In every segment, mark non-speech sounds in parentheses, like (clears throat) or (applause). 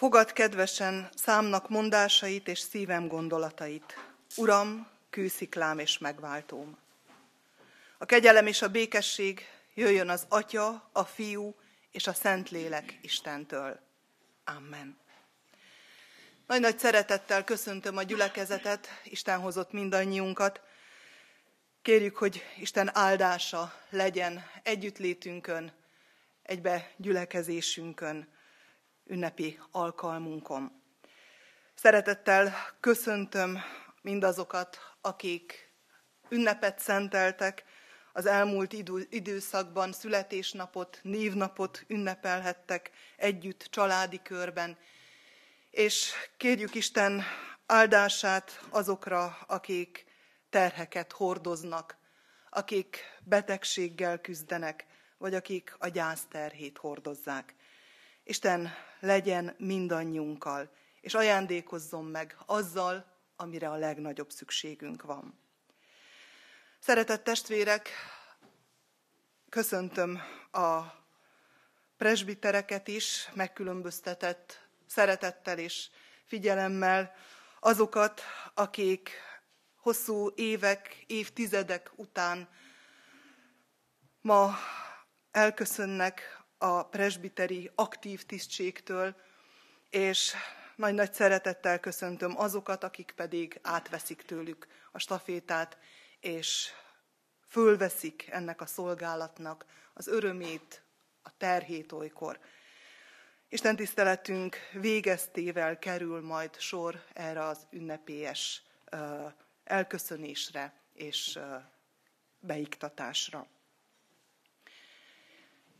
Fogad kedvesen számnak mondásait és szívem gondolatait. Uram, kősziklám és megváltóm. A kegyelem és a békesség jöjjön az Atya, a Fiú és a Szentlélek Istentől. Amen. Nagy-nagy szeretettel köszöntöm a gyülekezetet, Isten hozott mindannyiunkat. Kérjük, hogy Isten áldása legyen együttlétünkön, egybe gyülekezésünkön, ünnepi alkalmunkon. Szeretettel köszöntöm mindazokat, akik ünnepet szenteltek, az elmúlt időszakban születésnapot, névnapot ünnepelhettek együtt családi körben, és kérjük Isten áldását azokra, akik terheket hordoznak, akik betegséggel küzdenek, vagy akik a gyászterhét hordozzák. Isten legyen mindannyiunkkal, és ajándékozzon meg azzal, amire a legnagyobb szükségünk van. Szeretett testvérek, köszöntöm a presbitereket is, megkülönböztetett szeretettel és figyelemmel azokat, akik hosszú évek, évtizedek után ma elköszönnek a presbiteri aktív tisztségtől, és nagy-nagy szeretettel köszöntöm azokat, akik pedig átveszik tőlük a stafétát, és fölveszik ennek a szolgálatnak az örömét, a terhét olykor. Isten tiszteletünk végeztével kerül majd sor erre az ünnepélyes elköszönésre és beiktatásra.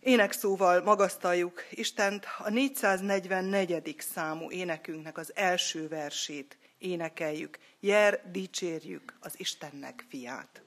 Énekszóval magasztaljuk Istent, a 444. számú énekünknek az első versét énekeljük. Jer, dicsérjük az Istennek fiát.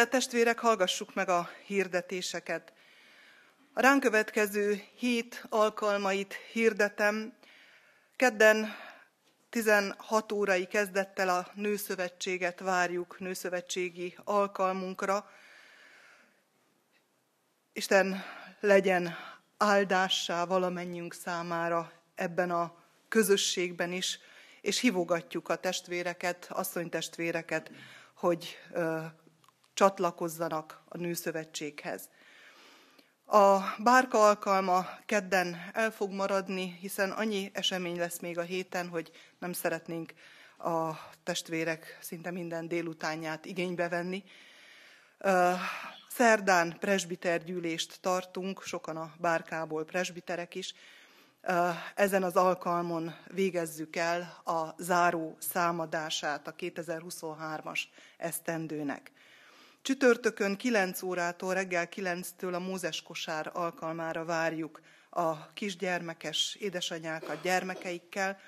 Szeretett testvérek, hallgassuk meg a hirdetéseket. A ránk következő hét alkalmait hirdetem. Kedden 16 órai kezdettel a Nőszövetséget várjuk nőszövetségi alkalmunkra. Isten legyen áldássá valamennyünk számára ebben a közösségben is, és hívogatjuk a testvéreket, asszonytestvéreket, hogy csatlakozzanak a nőszövetséghez. A bárka alkalma kedden el fog maradni, hiszen annyi esemény lesz még a héten, hogy nem szeretnénk a testvérek szinte minden délutánját igénybe venni. Szerdán presbitergyűlést tartunk, sokan a bárkából presbiterek is. Ezen az alkalmon végezzük el a záró számadását a 2023-as esztendőnek. Csütörtökön 9 órától, reggel 9-től a Mózes kosár alkalmára várjuk a kisgyermekes édesanyákat gyermekeikkel.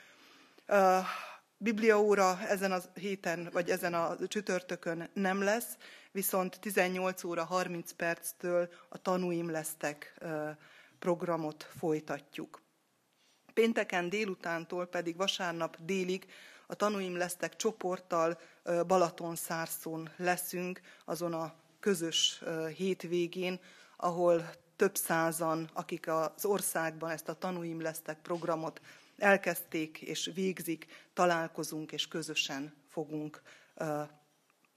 Biblia óra ezen a héten, vagy ezen a csütörtökön nem lesz, viszont 18 óra 30 perctől a tanúim lesztek programot folytatjuk. Pénteken délutántól pedig vasárnap délig a tanúim lesztek csoporttal, Balaton szárszón leszünk, azon a közös hétvégén, ahol több százan, akik az országban ezt a tanúim lesztek programot elkezdték és végzik, találkozunk és közösen fogunk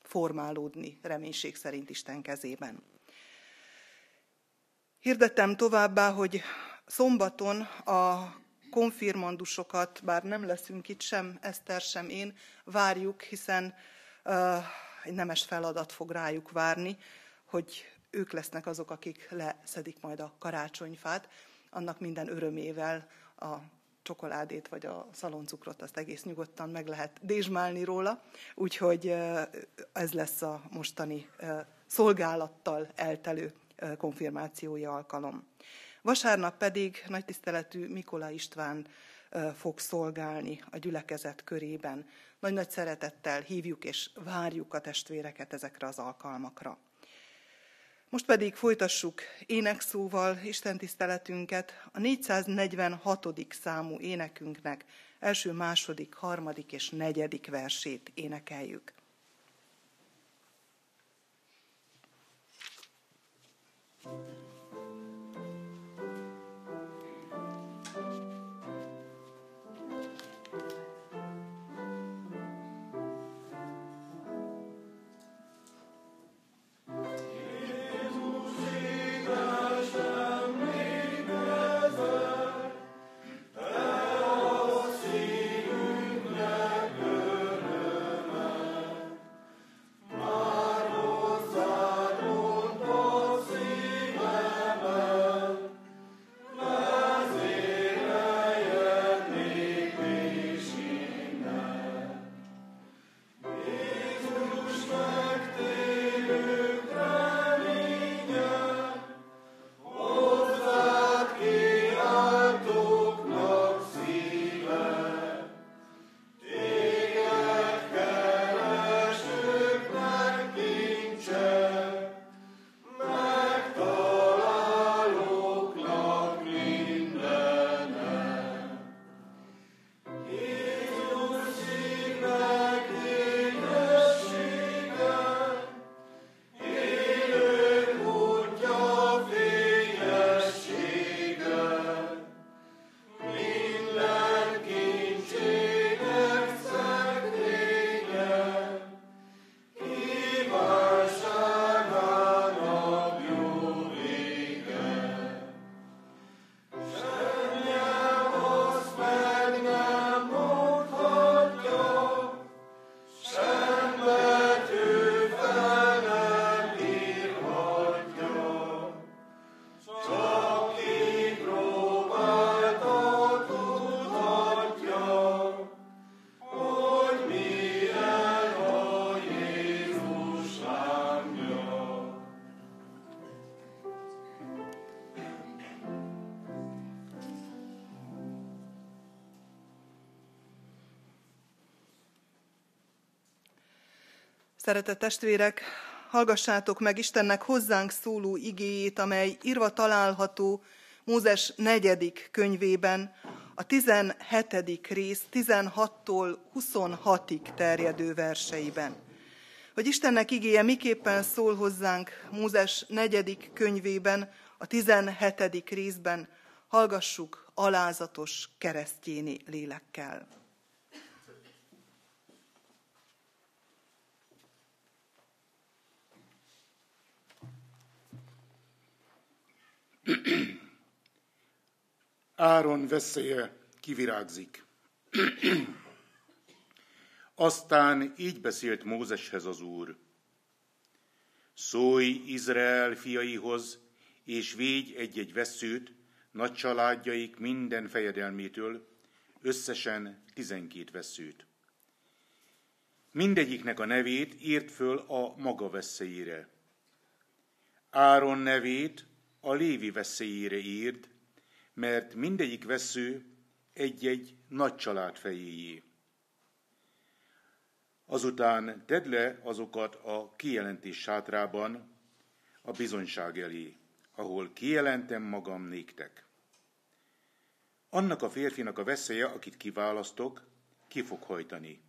formálódni reménység szerint Isten kezében. Hirdettem továbbá, hogy szombaton a konfirmandusokat, bár nem leszünk itt sem, Eszter sem én, várjuk, hiszen uh, egy nemes feladat fog rájuk várni, hogy ők lesznek azok, akik leszedik majd a karácsonyfát, annak minden örömével a csokoládét vagy a szaloncukrot, azt egész nyugodtan meg lehet dézsmálni róla, úgyhogy ez lesz a mostani szolgálattal eltelő konfirmációi alkalom. Vasárnap pedig nagy tiszteletű Mikola István fog szolgálni a gyülekezet körében. Nagy-nagy szeretettel hívjuk és várjuk a testvéreket ezekre az alkalmakra. Most pedig folytassuk énekszóval Isten tiszteletünket, a 446. számú énekünknek első, második, harmadik és negyedik versét énekeljük. Szeretett testvérek, hallgassátok meg Istennek hozzánk szóló igéjét, amely írva található Mózes negyedik könyvében, a 17. rész 16-tól 26-ig terjedő verseiben. Hogy Istennek igéje miképpen szól hozzánk Mózes negyedik könyvében, a 17. részben, hallgassuk alázatos keresztjéni lélekkel. Áron veszélye kivirágzik. Aztán így beszélt Mózeshez az Úr. Szólj Izrael fiaihoz, és védj egy-egy veszőt, nagy családjaik minden fejedelmétől, összesen tizenkét veszőt. Mindegyiknek a nevét írt föl a maga veszélyére. Áron nevét a Lévi veszélyére írd, mert mindegyik vesző egy-egy nagy család fejéjé. Azután tedd le azokat a kijelentés sátrában a bizonyság elé, ahol kijelentem magam néktek. Annak a férfinak a veszélye, akit kiválasztok, ki fog hajtani.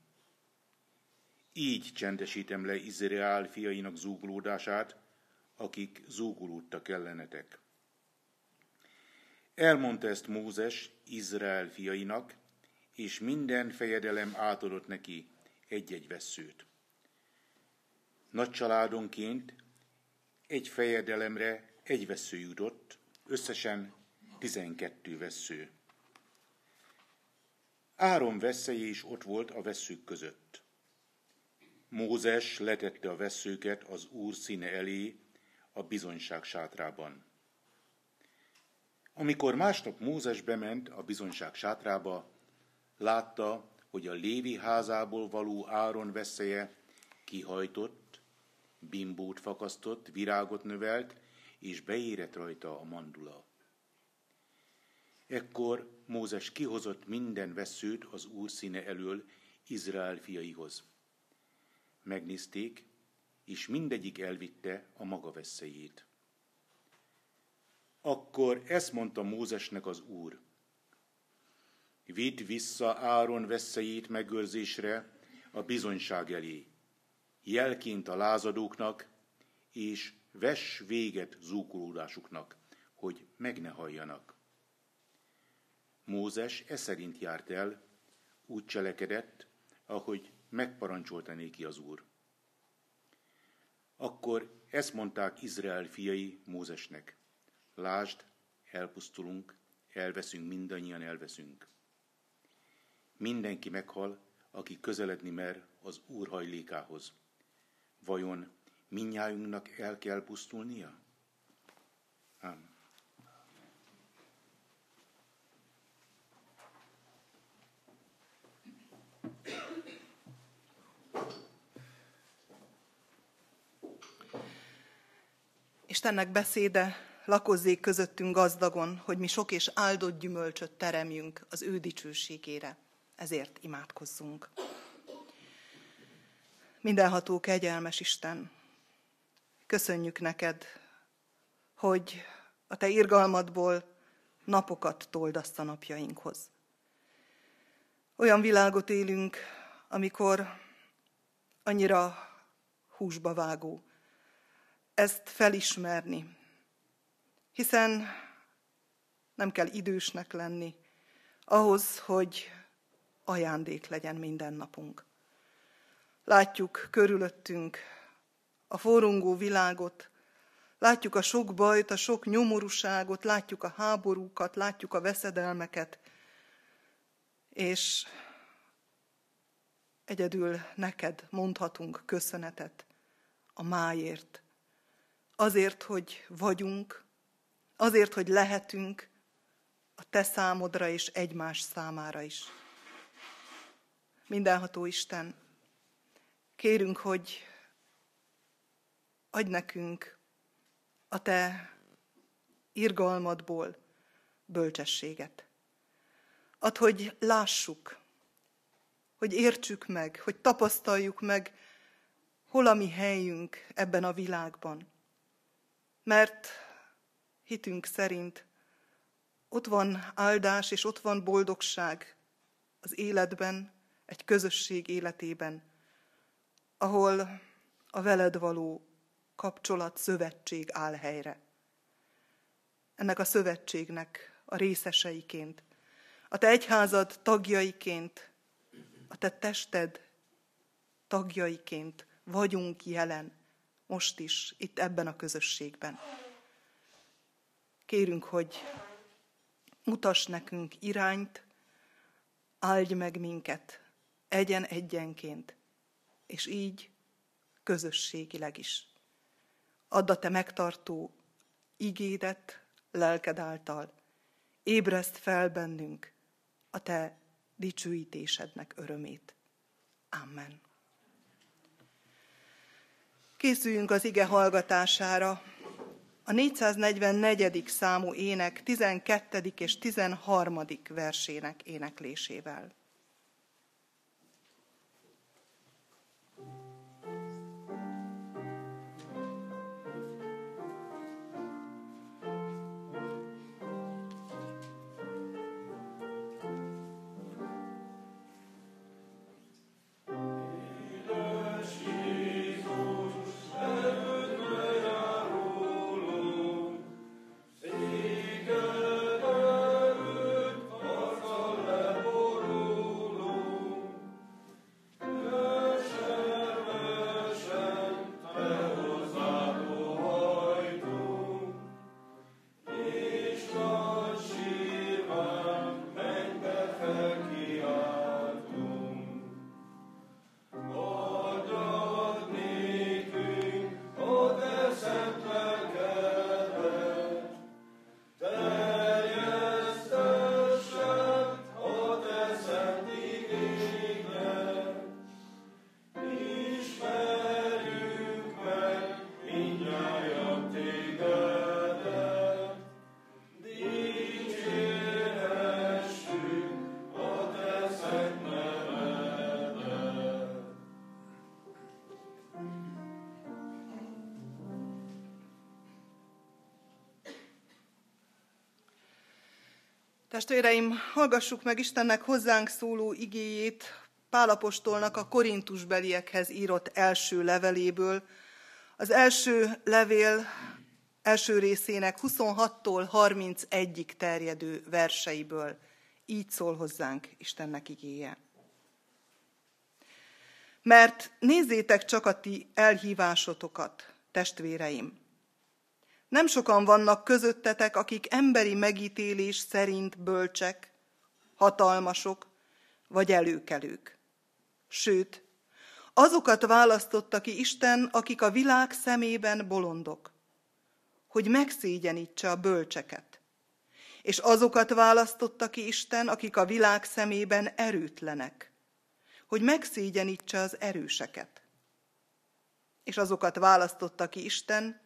Így csendesítem le Izrael fiainak zúgulódását, akik zúgulódtak ellenetek. Elmondta ezt Mózes Izrael fiainak, és minden fejedelem átadott neki egy-egy veszőt. Nagy családonként egy fejedelemre egy vesző jutott, összesen tizenkettő vesző. Áron veszélye is ott volt a veszők között. Mózes letette a veszőket az Úr színe elé a bizonyság sátrában. Amikor másnap Mózes bement a bizonyság sátrába, látta, hogy a Lévi házából való Áron veszélye kihajtott, bimbót fakasztott, virágot növelt, és beérett rajta a mandula. Ekkor Mózes kihozott minden veszőt az Úr színe elől Izrael fiaihoz. Megnézték, és mindegyik elvitte a maga veszélyét. Akkor ezt mondta Mózesnek az Úr. Vidd vissza Áron veszélyét megőrzésre a bizonyság elé, jelként a lázadóknak, és vess véget zúkulódásuknak, hogy meg ne halljanak. Mózes e szerint járt el, úgy cselekedett, ahogy megparancsolta néki az Úr. Akkor ezt mondták Izrael fiai Mózesnek. Lásd, elpusztulunk, elveszünk, mindannyian elveszünk. Mindenki meghal, aki közeledni mer az Úr hajlékához. Vajon minnyájunknak el kell pusztulnia? Amen. Istennek beszéde lakozzék közöttünk gazdagon, hogy mi sok és áldott gyümölcsöt teremjünk az ő dicsőségére. Ezért imádkozzunk. Mindenható kegyelmes Isten, köszönjük neked, hogy a te irgalmadból napokat toldasz a napjainkhoz. Olyan világot élünk, amikor annyira húsba vágó, ezt felismerni, hiszen nem kell idősnek lenni ahhoz, hogy ajándék legyen minden napunk. Látjuk körülöttünk a forrongó világot, látjuk a sok bajt, a sok nyomorúságot, látjuk a háborúkat, látjuk a veszedelmeket, és egyedül neked mondhatunk köszönetet a máért, azért, hogy vagyunk, azért, hogy lehetünk a te számodra és egymás számára is. Mindenható Isten, kérünk, hogy adj nekünk a te irgalmadból bölcsességet. Add, hogy lássuk, hogy értsük meg, hogy tapasztaljuk meg, hol a mi helyünk ebben a világban mert hitünk szerint ott van áldás és ott van boldogság az életben, egy közösség életében, ahol a veled való kapcsolat, szövetség áll helyre. Ennek a szövetségnek a részeseiként, a te egyházad tagjaiként, a te tested tagjaiként vagyunk jelen most is, itt ebben a közösségben. Kérünk, hogy mutass nekünk irányt, áldj meg minket egyen-egyenként, és így közösségileg is. Add a te megtartó igédet lelked által, ébreszt fel bennünk a te dicsőítésednek örömét. Amen. Készüljünk az ige hallgatására. A 444. számú ének 12. és 13. versének éneklésével. Testvéreim, hallgassuk meg Istennek hozzánk szóló igéjét Pálapostolnak a korintusbeliekhez írott első leveléből. Az első levél első részének 26-tól 31-ig terjedő verseiből. Így szól hozzánk Istennek igéje. Mert nézzétek csak a ti elhívásotokat, testvéreim! Nem sokan vannak közöttetek, akik emberi megítélés szerint bölcsek, hatalmasok vagy előkelők. Sőt, azokat választotta ki Isten, akik a világ szemében bolondok, hogy megszégyenítse a bölcseket. És azokat választotta ki Isten, akik a világ szemében erőtlenek, hogy megszégyenítse az erőseket. És azokat választotta ki Isten,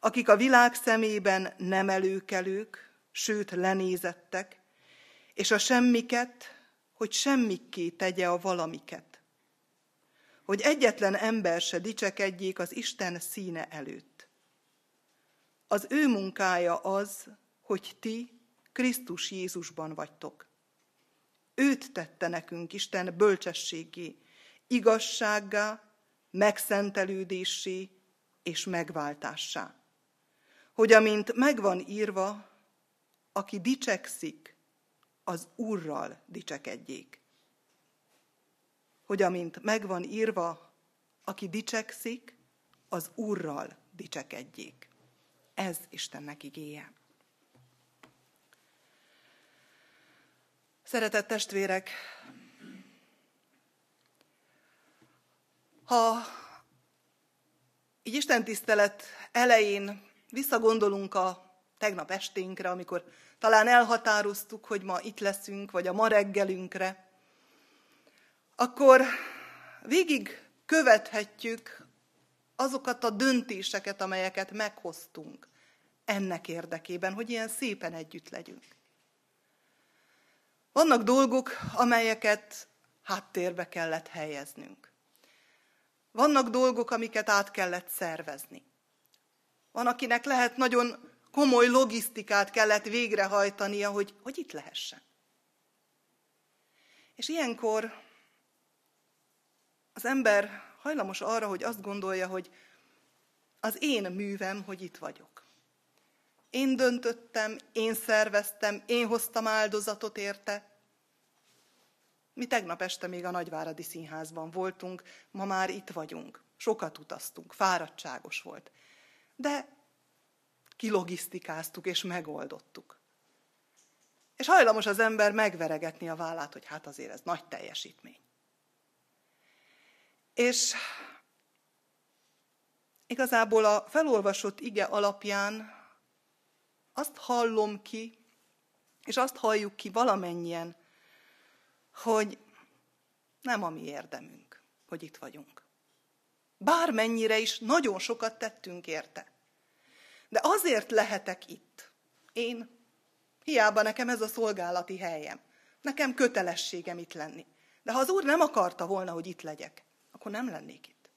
akik a világ szemében nem előkelők, sőt lenézettek, és a semmiket, hogy semmikké tegye a valamiket. Hogy egyetlen ember se dicsekedjék az Isten színe előtt. Az ő munkája az, hogy ti Krisztus Jézusban vagytok. Őt tette nekünk Isten bölcsességé, igazsággá, megszentelődésé és megváltássá hogy amint megvan írva, aki dicsekszik, az Úrral dicsekedjék. Hogy amint megvan írva, aki dicsekszik, az Úrral dicsekedjék. Ez Istennek igéje. Szeretett testvérek, ha így Isten tisztelet elején visszagondolunk a tegnap esténkre, amikor talán elhatároztuk, hogy ma itt leszünk, vagy a ma reggelünkre, akkor végig követhetjük azokat a döntéseket, amelyeket meghoztunk ennek érdekében, hogy ilyen szépen együtt legyünk. Vannak dolgok, amelyeket háttérbe kellett helyeznünk. Vannak dolgok, amiket át kellett szervezni. Van, akinek lehet nagyon komoly logisztikát kellett végrehajtania, hogy, hogy itt lehessen. És ilyenkor az ember hajlamos arra, hogy azt gondolja, hogy az én művem, hogy itt vagyok. Én döntöttem, én szerveztem, én hoztam áldozatot érte. Mi tegnap este még a Nagyváradi Színházban voltunk, ma már itt vagyunk. Sokat utaztunk, fáradtságos volt de kilogisztikáztuk és megoldottuk. És hajlamos az ember megveregetni a vállát, hogy hát azért ez nagy teljesítmény. És igazából a felolvasott ige alapján azt hallom ki, és azt halljuk ki valamennyien, hogy nem a mi érdemünk, hogy itt vagyunk. Bármennyire is nagyon sokat tettünk érte. De azért lehetek itt. Én, hiába nekem ez a szolgálati helyem. Nekem kötelességem itt lenni. De ha az Úr nem akarta volna, hogy itt legyek, akkor nem lennék itt.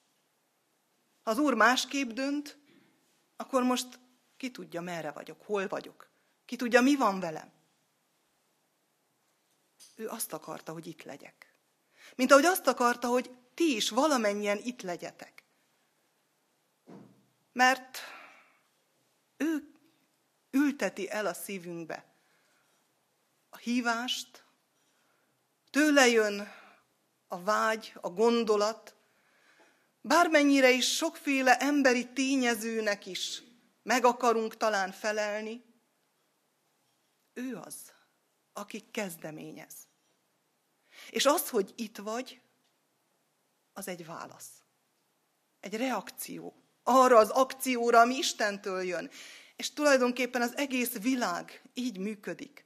Ha az Úr másképp dönt, akkor most ki tudja, merre vagyok, hol vagyok. Ki tudja, mi van velem. Ő azt akarta, hogy itt legyek. Mint ahogy azt akarta, hogy ti is valamennyien itt legyetek. Mert ő ülteti el a szívünkbe a hívást, tőle jön a vágy, a gondolat, bármennyire is sokféle emberi tényezőnek is meg akarunk talán felelni, ő az, aki kezdeményez. És az, hogy itt vagy, az egy válasz. Egy reakció arra az akcióra, ami Istentől jön. És tulajdonképpen az egész világ így működik.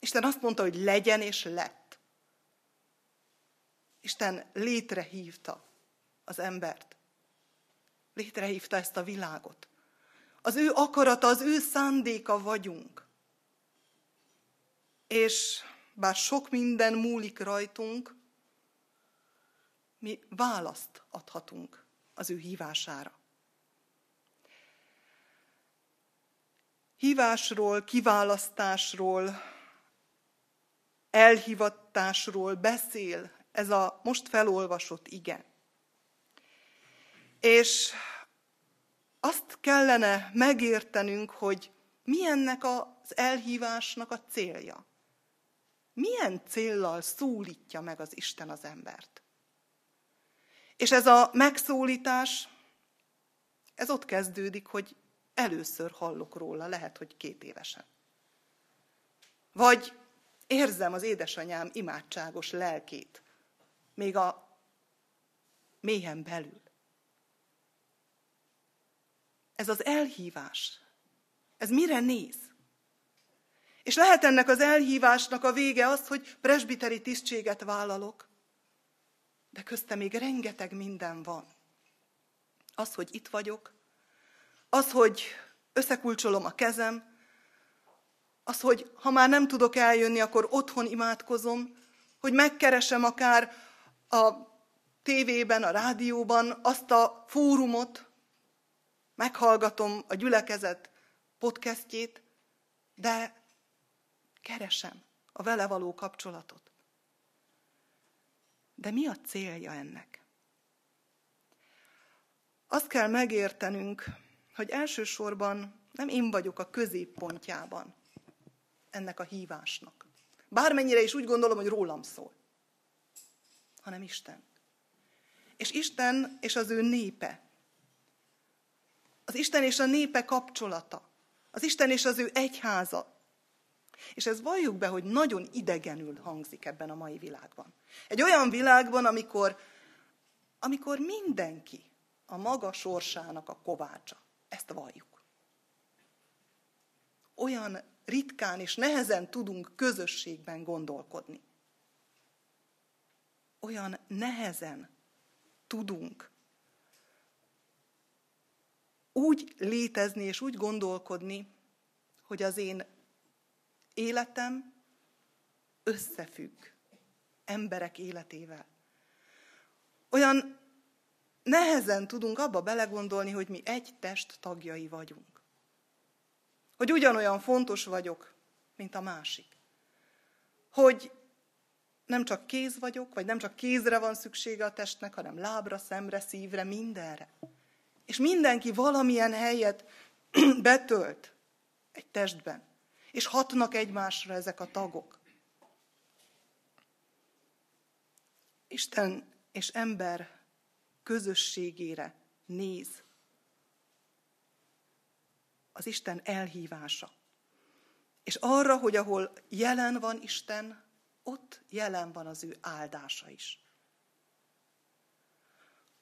Isten azt mondta, hogy legyen és lett. Isten létrehívta az embert. Létrehívta ezt a világot. Az ő akarata, az ő szándéka vagyunk. És bár sok minden múlik rajtunk, mi választ adhatunk az ő hívására. Hívásról, kiválasztásról elhivatásról beszél ez a most felolvasott ige. És azt kellene megértenünk, hogy milyennek az elhívásnak a célja. Milyen céllal szólítja meg az Isten az embert. És ez a megszólítás, ez ott kezdődik, hogy először hallok róla, lehet, hogy két évesen. Vagy érzem az édesanyám imádságos lelkét, még a mélyen belül. Ez az elhívás, ez mire néz? És lehet ennek az elhívásnak a vége az, hogy presbiteri tisztséget vállalok, de közte még rengeteg minden van. Az, hogy itt vagyok, az, hogy összekulcsolom a kezem, az, hogy ha már nem tudok eljönni, akkor otthon imádkozom, hogy megkeresem akár a tévében, a rádióban azt a fórumot, meghallgatom a gyülekezet podcastjét, de keresem a vele való kapcsolatot. De mi a célja ennek? Azt kell megértenünk, hogy elsősorban nem én vagyok a középpontjában ennek a hívásnak. Bármennyire is úgy gondolom, hogy rólam szól, hanem Isten. És Isten és az ő népe. Az Isten és a népe kapcsolata. Az Isten és az ő egyháza. És ez valljuk be, hogy nagyon idegenül hangzik ebben a mai világban. Egy olyan világban, amikor, amikor mindenki a maga sorsának a kovácsa. Ezt valljuk. Olyan ritkán és nehezen tudunk közösségben gondolkodni. Olyan nehezen tudunk úgy létezni és úgy gondolkodni, hogy az én életem összefügg emberek életével. Olyan nehezen tudunk abba belegondolni, hogy mi egy test tagjai vagyunk. Hogy ugyanolyan fontos vagyok, mint a másik. Hogy nem csak kéz vagyok, vagy nem csak kézre van szüksége a testnek, hanem lábra, szemre, szívre, mindenre. És mindenki valamilyen helyet (clears throat) betölt egy testben. És hatnak egymásra ezek a tagok. Isten és ember közösségére néz. Az Isten elhívása. És arra, hogy ahol jelen van Isten, ott jelen van az ő áldása is.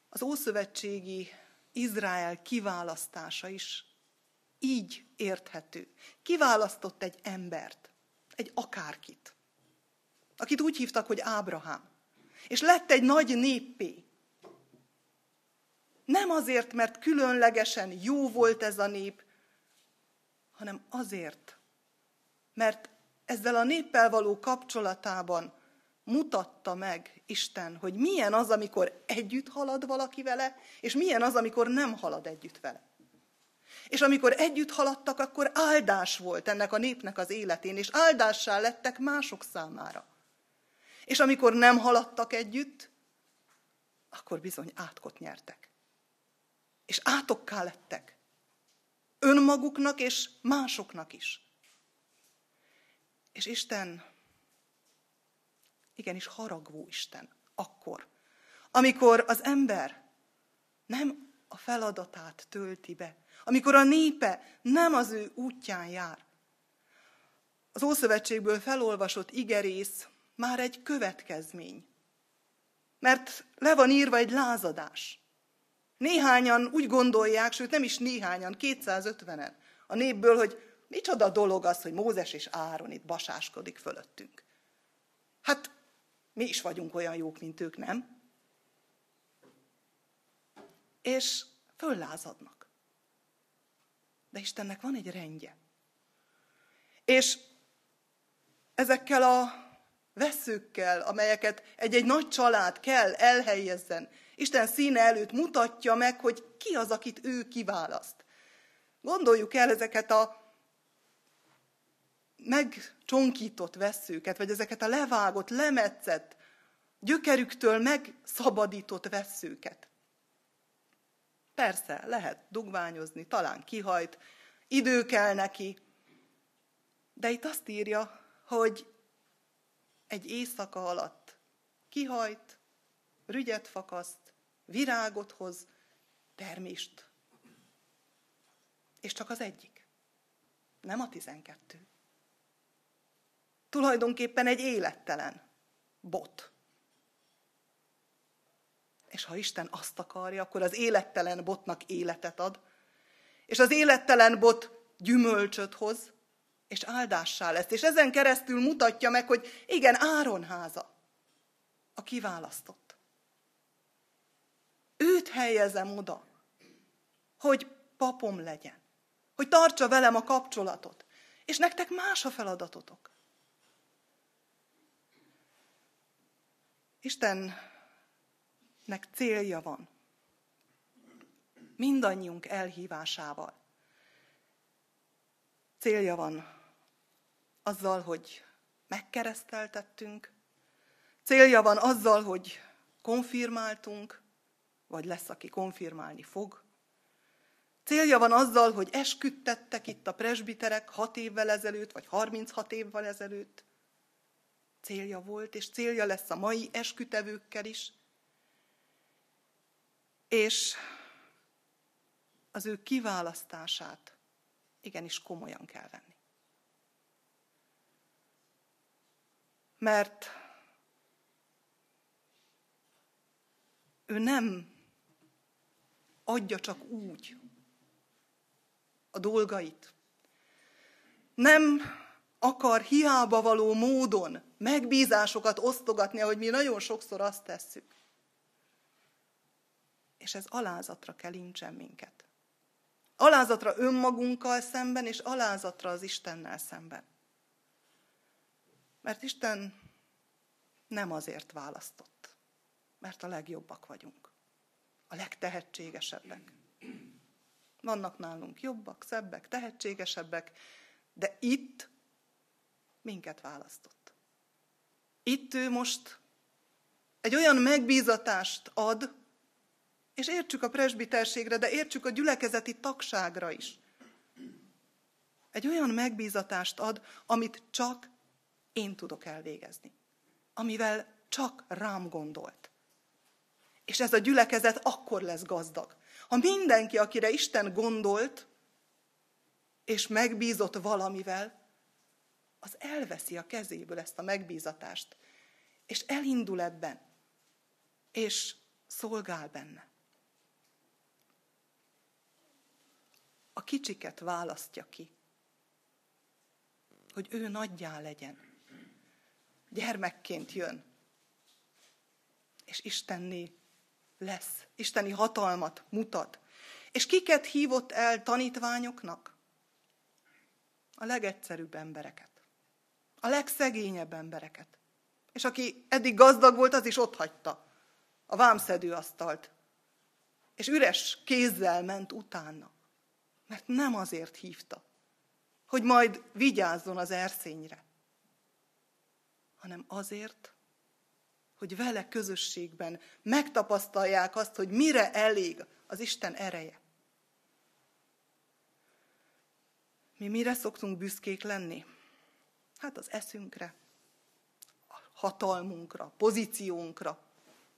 Az Ószövetségi Izrael kiválasztása is így érthető. Kiválasztott egy embert, egy akárkit, akit úgy hívtak, hogy Ábrahám. És lett egy nagy néppé. Nem azért, mert különlegesen jó volt ez a nép, hanem azért, mert ezzel a néppel való kapcsolatában mutatta meg Isten, hogy milyen az, amikor együtt halad valaki vele, és milyen az, amikor nem halad együtt vele. És amikor együtt haladtak, akkor áldás volt ennek a népnek az életén, és áldássá lettek mások számára. És amikor nem haladtak együtt, akkor bizony átkot nyertek. És átokká lettek. Önmaguknak és másoknak is. És Isten, igenis haragvó Isten, akkor, amikor az ember nem a feladatát tölti be, amikor a népe nem az ő útján jár. Az Ószövetségből felolvasott igerész már egy következmény. Mert le van írva egy lázadás. Néhányan úgy gondolják, sőt nem is néhányan, 250-en a népből, hogy micsoda dolog az, hogy Mózes és Áron itt basáskodik fölöttünk. Hát mi is vagyunk olyan jók, mint ők, nem? És föllázadnak. De Istennek van egy rendje. És ezekkel a veszőkkel, amelyeket egy-egy nagy család kell elhelyezzen, Isten színe előtt mutatja meg, hogy ki az, akit ő kiválaszt. Gondoljuk el ezeket a megcsonkított veszőket, vagy ezeket a levágott, lemetszett, gyökerüktől megszabadított veszőket. Persze, lehet dugványozni, talán kihajt, idő kell neki, de itt azt írja, hogy egy éjszaka alatt kihajt, rügyet fakaszt, virágot hoz, termést. És csak az egyik. Nem a tizenkettő. Tulajdonképpen egy élettelen bot. És ha Isten azt akarja, akkor az élettelen botnak életet ad, és az élettelen bot gyümölcsöt hoz, és áldássá lesz. És ezen keresztül mutatja meg, hogy igen, Áron háza, a kiválasztott. Őt helyezem oda, hogy papom legyen, hogy tartsa velem a kapcsolatot. És nektek más a feladatotok. Istennek célja van. Mindannyiunk elhívásával. Célja van azzal, hogy megkereszteltettünk, célja van azzal, hogy konfirmáltunk, vagy lesz, aki konfirmálni fog. Célja van azzal, hogy esküdtettek itt a presbiterek hat évvel ezelőtt, vagy 36 évvel ezelőtt. Célja volt, és célja lesz a mai eskütevőkkel is. És az ő kiválasztását igenis komolyan kell venni. Mert ő nem adja csak úgy a dolgait. Nem akar hiába való módon megbízásokat osztogatni, ahogy mi nagyon sokszor azt tesszük. És ez alázatra kell incsen minket. Alázatra önmagunkkal szemben, és alázatra az Istennel szemben. Mert Isten nem azért választott, mert a legjobbak vagyunk, a legtehetségesebbek. Vannak nálunk jobbak, szebbek, tehetségesebbek, de itt minket választott. Itt ő most egy olyan megbízatást ad, és értsük a presbiterségre, de értsük a gyülekezeti tagságra is. Egy olyan megbízatást ad, amit csak én tudok elvégezni, amivel csak rám gondolt. És ez a gyülekezet akkor lesz gazdag. Ha mindenki, akire Isten gondolt, és megbízott valamivel, az elveszi a kezéből ezt a megbízatást, és elindul ebben, és szolgál benne. A kicsiket választja ki, hogy ő nagyjá legyen gyermekként jön. És Istenné lesz. Isteni hatalmat mutat. És kiket hívott el tanítványoknak? A legegyszerűbb embereket. A legszegényebb embereket. És aki eddig gazdag volt, az is ott hagyta a vámszedő asztalt. És üres kézzel ment utána. Mert nem azért hívta, hogy majd vigyázzon az erszényre, hanem azért, hogy vele közösségben megtapasztalják azt, hogy mire elég az Isten ereje. Mi mire szoktunk büszkék lenni? Hát az eszünkre, a hatalmunkra, pozíciónkra.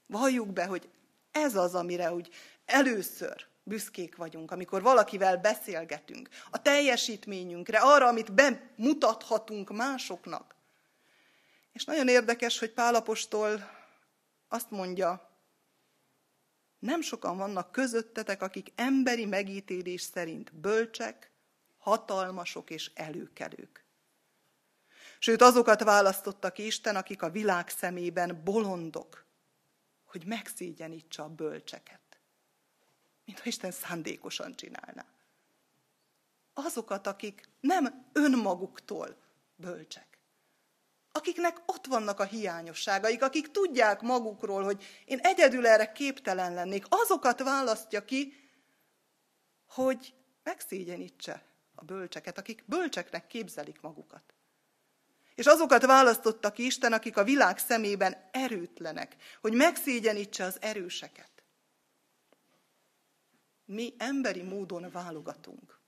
Valljuk be, hogy ez az, amire úgy először büszkék vagyunk, amikor valakivel beszélgetünk, a teljesítményünkre, arra, amit bemutathatunk másoknak. És nagyon érdekes, hogy Pálapostól azt mondja, nem sokan vannak közöttetek, akik emberi megítélés szerint bölcsek, hatalmasok és előkelők. Sőt, azokat választotta ki Isten, akik a világ szemében bolondok, hogy megszégyenítsa a bölcseket. Mint ha Isten szándékosan csinálná. Azokat, akik nem önmaguktól bölcsek akiknek ott vannak a hiányosságaik, akik tudják magukról, hogy én egyedül erre képtelen lennék, azokat választja ki, hogy megszégyenítse a bölcseket, akik bölcseknek képzelik magukat. És azokat választotta ki Isten, akik a világ szemében erőtlenek, hogy megszégyenítse az erőseket. Mi emberi módon válogatunk.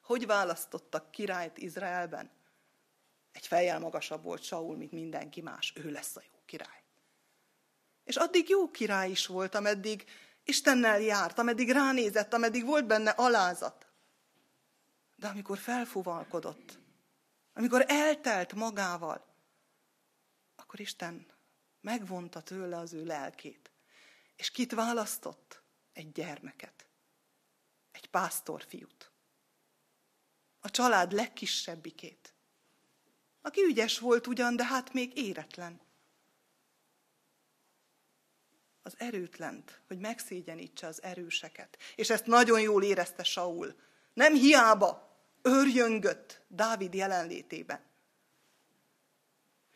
Hogy választottak királyt Izraelben? Egy fejjel magasabb volt Saul, mint mindenki más. Ő lesz a jó király. És addig jó király is volt, ameddig Istennel járt, ameddig ránézett, ameddig volt benne alázat. De amikor felfuvalkodott, amikor eltelt magával, akkor Isten megvonta tőle az ő lelkét. És kit választott? Egy gyermeket. Egy pásztorfiút. A család legkisebbikét. Aki ügyes volt ugyan, de hát még éretlen. Az erőtlent, hogy megszégyenítse az erőseket. És ezt nagyon jól érezte Saul. Nem hiába örjöngött Dávid jelenlétében.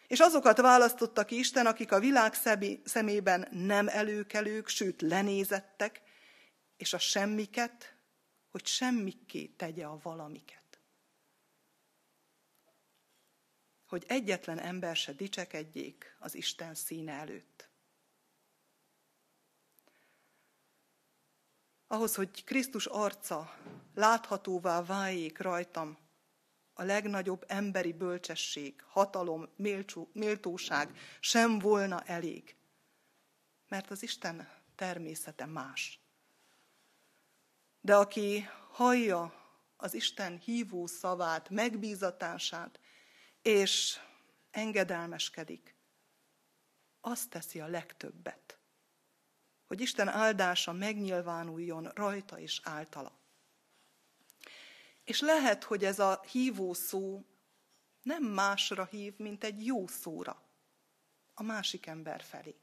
És azokat választotta ki Isten, akik a világ szemében nem előkelők, sőt lenézettek, és a semmiket, hogy semmikké tegye a valamiket. Hogy egyetlen ember se dicsekedjék az Isten színe előtt. ahhoz, hogy Krisztus arca láthatóvá váljék rajtam, a legnagyobb emberi bölcsesség, hatalom, méltóság sem volna elég. Mert az Isten természete más. De aki hallja az Isten hívó szavát, megbízatását, és engedelmeskedik, azt teszi a legtöbbet hogy Isten áldása megnyilvánuljon rajta és általa. És lehet, hogy ez a hívó szó nem másra hív, mint egy jó szóra a másik ember felé.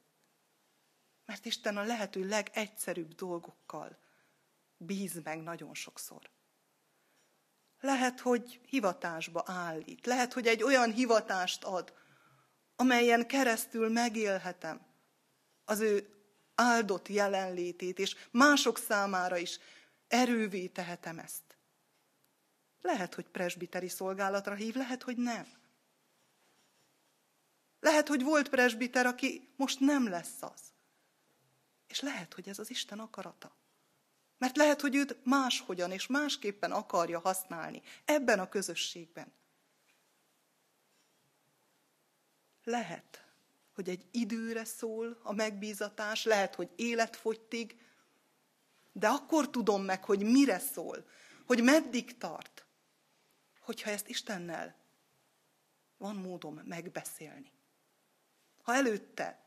Mert Isten a lehető legegyszerűbb dolgokkal bíz meg nagyon sokszor. Lehet, hogy hivatásba állít. Lehet, hogy egy olyan hivatást ad, amelyen keresztül megélhetem az ő áldott jelenlétét, és mások számára is erővé tehetem ezt. Lehet, hogy presbiteri szolgálatra hív, lehet, hogy nem. Lehet, hogy volt presbiter, aki most nem lesz az. És lehet, hogy ez az Isten akarata. Mert lehet, hogy őt máshogyan és másképpen akarja használni ebben a közösségben. Lehet, hogy egy időre szól a megbízatás, lehet, hogy életfogytig, de akkor tudom meg, hogy mire szól, hogy meddig tart, hogyha ezt Istennel van módom megbeszélni. Ha előtte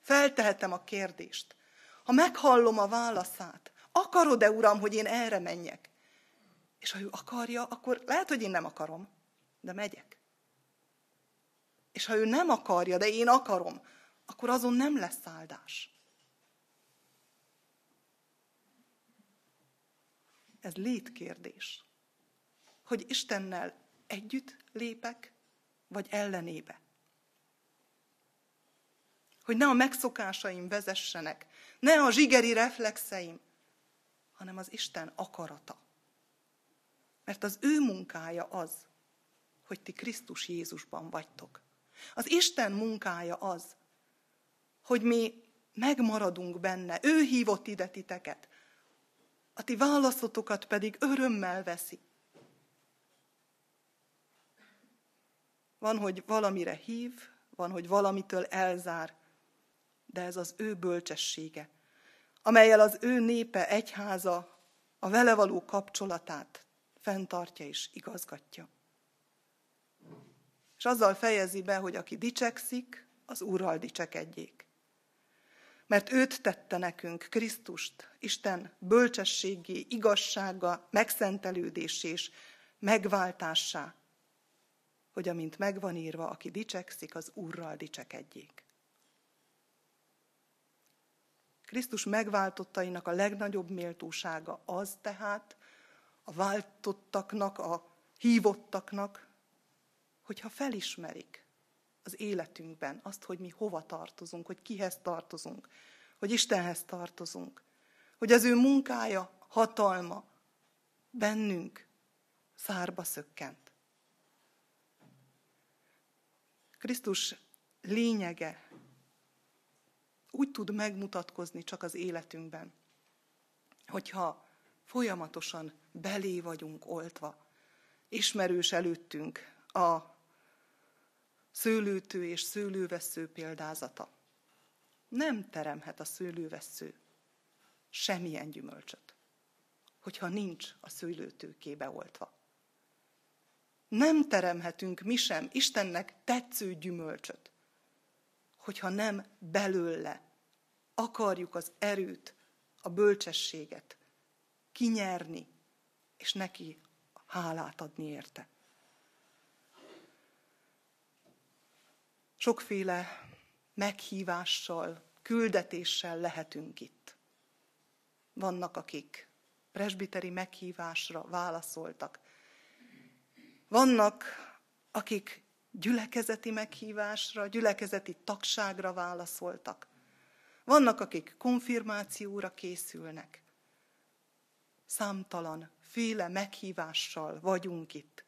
feltehetem a kérdést, ha meghallom a válaszát, akarod-e, Uram, hogy én erre menjek? És ha ő akarja, akkor lehet, hogy én nem akarom, de megyek. És ha ő nem akarja, de én akarom, akkor azon nem lesz áldás. Ez létkérdés. Hogy Istennel együtt lépek, vagy ellenébe. Hogy ne a megszokásaim vezessenek, ne a zsigeri reflexeim, hanem az Isten akarata. Mert az ő munkája az, hogy ti Krisztus Jézusban vagytok. Az Isten munkája az, hogy mi megmaradunk benne. Ő hívott ide titeket. A ti válaszotokat pedig örömmel veszi. Van, hogy valamire hív, van, hogy valamitől elzár, de ez az ő bölcsessége, amelyel az ő népe, egyháza a vele való kapcsolatát fenntartja és igazgatja. És azzal fejezi be, hogy aki dicsekszik, az Úrral dicsekedjék. Mert őt tette nekünk, Krisztust, Isten bölcsességé, igazsága, megszentelődés és megváltássá, hogy amint megvan írva, aki dicsekszik, az Úrral dicsekedjék. Krisztus megváltottainak a legnagyobb méltósága az tehát, a váltottaknak, a hívottaknak, hogyha felismerik az életünkben azt, hogy mi hova tartozunk, hogy kihez tartozunk, hogy Istenhez tartozunk, hogy az ő munkája, hatalma bennünk szárba szökkent. Krisztus lényege úgy tud megmutatkozni csak az életünkben, hogyha folyamatosan belé vagyunk oltva, ismerős előttünk a szőlőtő és szőlővesző példázata. Nem teremhet a szőlővesző semmilyen gyümölcsöt, hogyha nincs a szőlőtőkébe oltva. Nem teremhetünk mi sem Istennek tetsző gyümölcsöt, hogyha nem belőle akarjuk az erőt, a bölcsességet kinyerni, és neki hálát adni érte. Sokféle meghívással, küldetéssel lehetünk itt. Vannak, akik presbiteri meghívásra válaszoltak. Vannak, akik gyülekezeti meghívásra, gyülekezeti tagságra válaszoltak. Vannak, akik konfirmációra készülnek. Számtalan, féle meghívással vagyunk itt.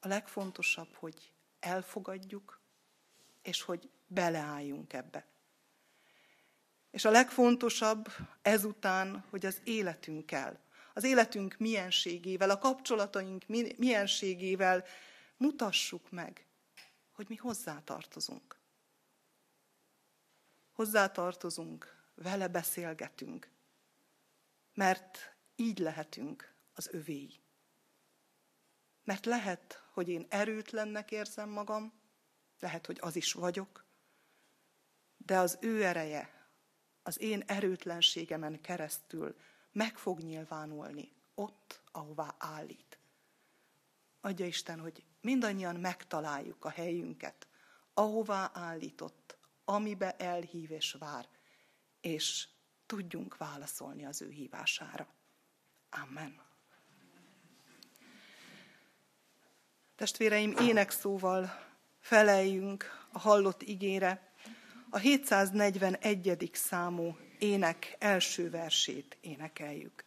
A legfontosabb, hogy elfogadjuk, és hogy beleálljunk ebbe. És a legfontosabb ezután, hogy az életünkkel, az életünk mienségével, a kapcsolataink mienségével mutassuk meg, hogy mi hozzátartozunk. Hozzátartozunk, vele beszélgetünk, mert így lehetünk az övéi. Mert lehet, hogy én erőtlennek érzem magam, lehet, hogy az is vagyok, de az ő ereje, az én erőtlenségemen keresztül meg fog nyilvánulni ott, ahová állít. Adja Isten, hogy mindannyian megtaláljuk a helyünket, ahová állított, amibe elhív és vár, és tudjunk válaszolni az ő hívására. Amen. Testvéreim, énekszóval feleljünk a hallott igére, a 741. számú ének első versét énekeljük.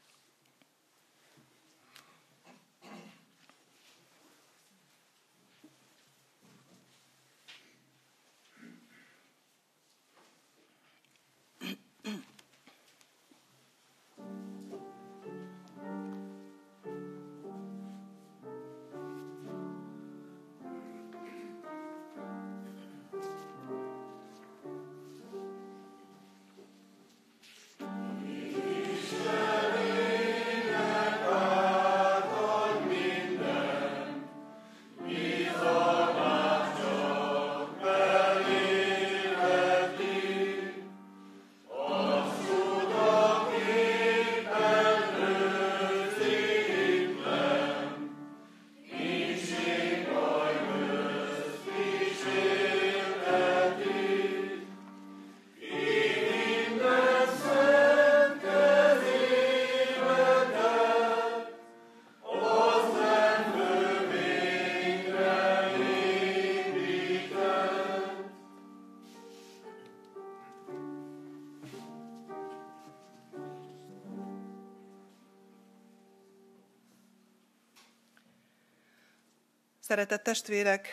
Szeretett testvérek,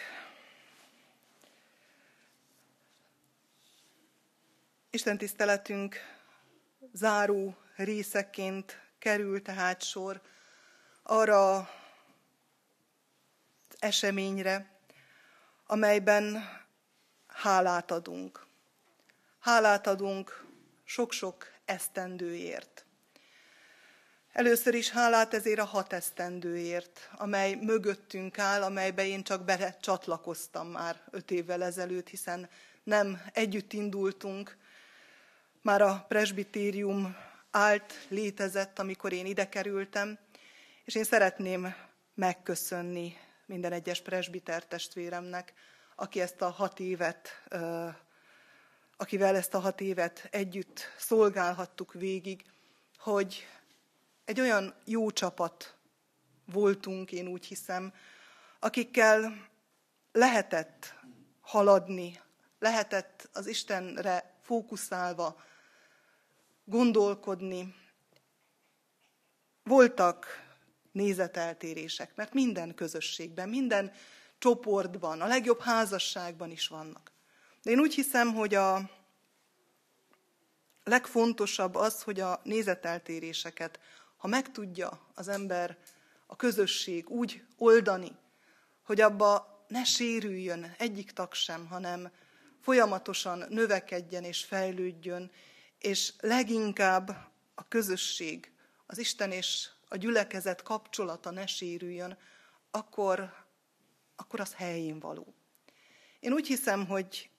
Isten tiszteletünk záró részeként kerül tehát sor arra az eseményre, amelyben hálát adunk. Hálát adunk sok-sok esztendőért. Először is hálát ezért a hat esztendőért, amely mögöttünk áll, amelybe én csak bele csatlakoztam már öt évvel ezelőtt, hiszen nem együtt indultunk, már a presbitérium állt, létezett, amikor én ide kerültem, és én szeretném megköszönni minden egyes presbiter testvéremnek, aki ezt a hat évet, akivel ezt a hat évet együtt szolgálhattuk végig, hogy egy olyan jó csapat voltunk, én úgy hiszem, akikkel lehetett haladni, lehetett az Istenre fókuszálva gondolkodni. Voltak nézeteltérések, mert minden közösségben, minden csoportban, a legjobb házasságban is vannak. De én úgy hiszem, hogy a legfontosabb az, hogy a nézeteltéréseket, ha meg tudja az ember, a közösség úgy oldani, hogy abba ne sérüljön egyik tag sem, hanem folyamatosan növekedjen és fejlődjön, és leginkább a közösség, az Isten és a gyülekezet kapcsolata ne sérüljön, akkor, akkor az helyén való. Én úgy hiszem, hogy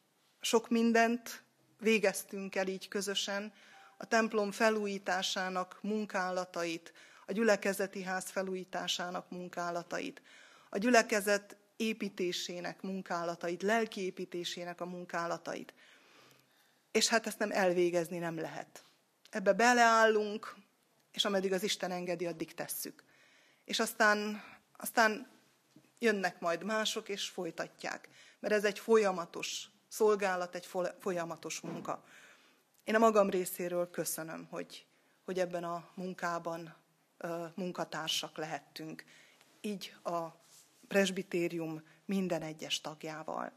sok mindent végeztünk el így közösen, a templom felújításának munkálatait, a gyülekezeti ház felújításának munkálatait, a gyülekezet építésének munkálatait, lelki építésének a munkálatait. És hát ezt nem elvégezni nem lehet. Ebbe beleállunk, és ameddig az Isten engedi, addig tesszük. És aztán, aztán jönnek majd mások, és folytatják. Mert ez egy folyamatos szolgálat, egy folyamatos munka. Én a magam részéről köszönöm, hogy, hogy ebben a munkában munkatársak lehettünk. Így a presbitérium minden egyes tagjával.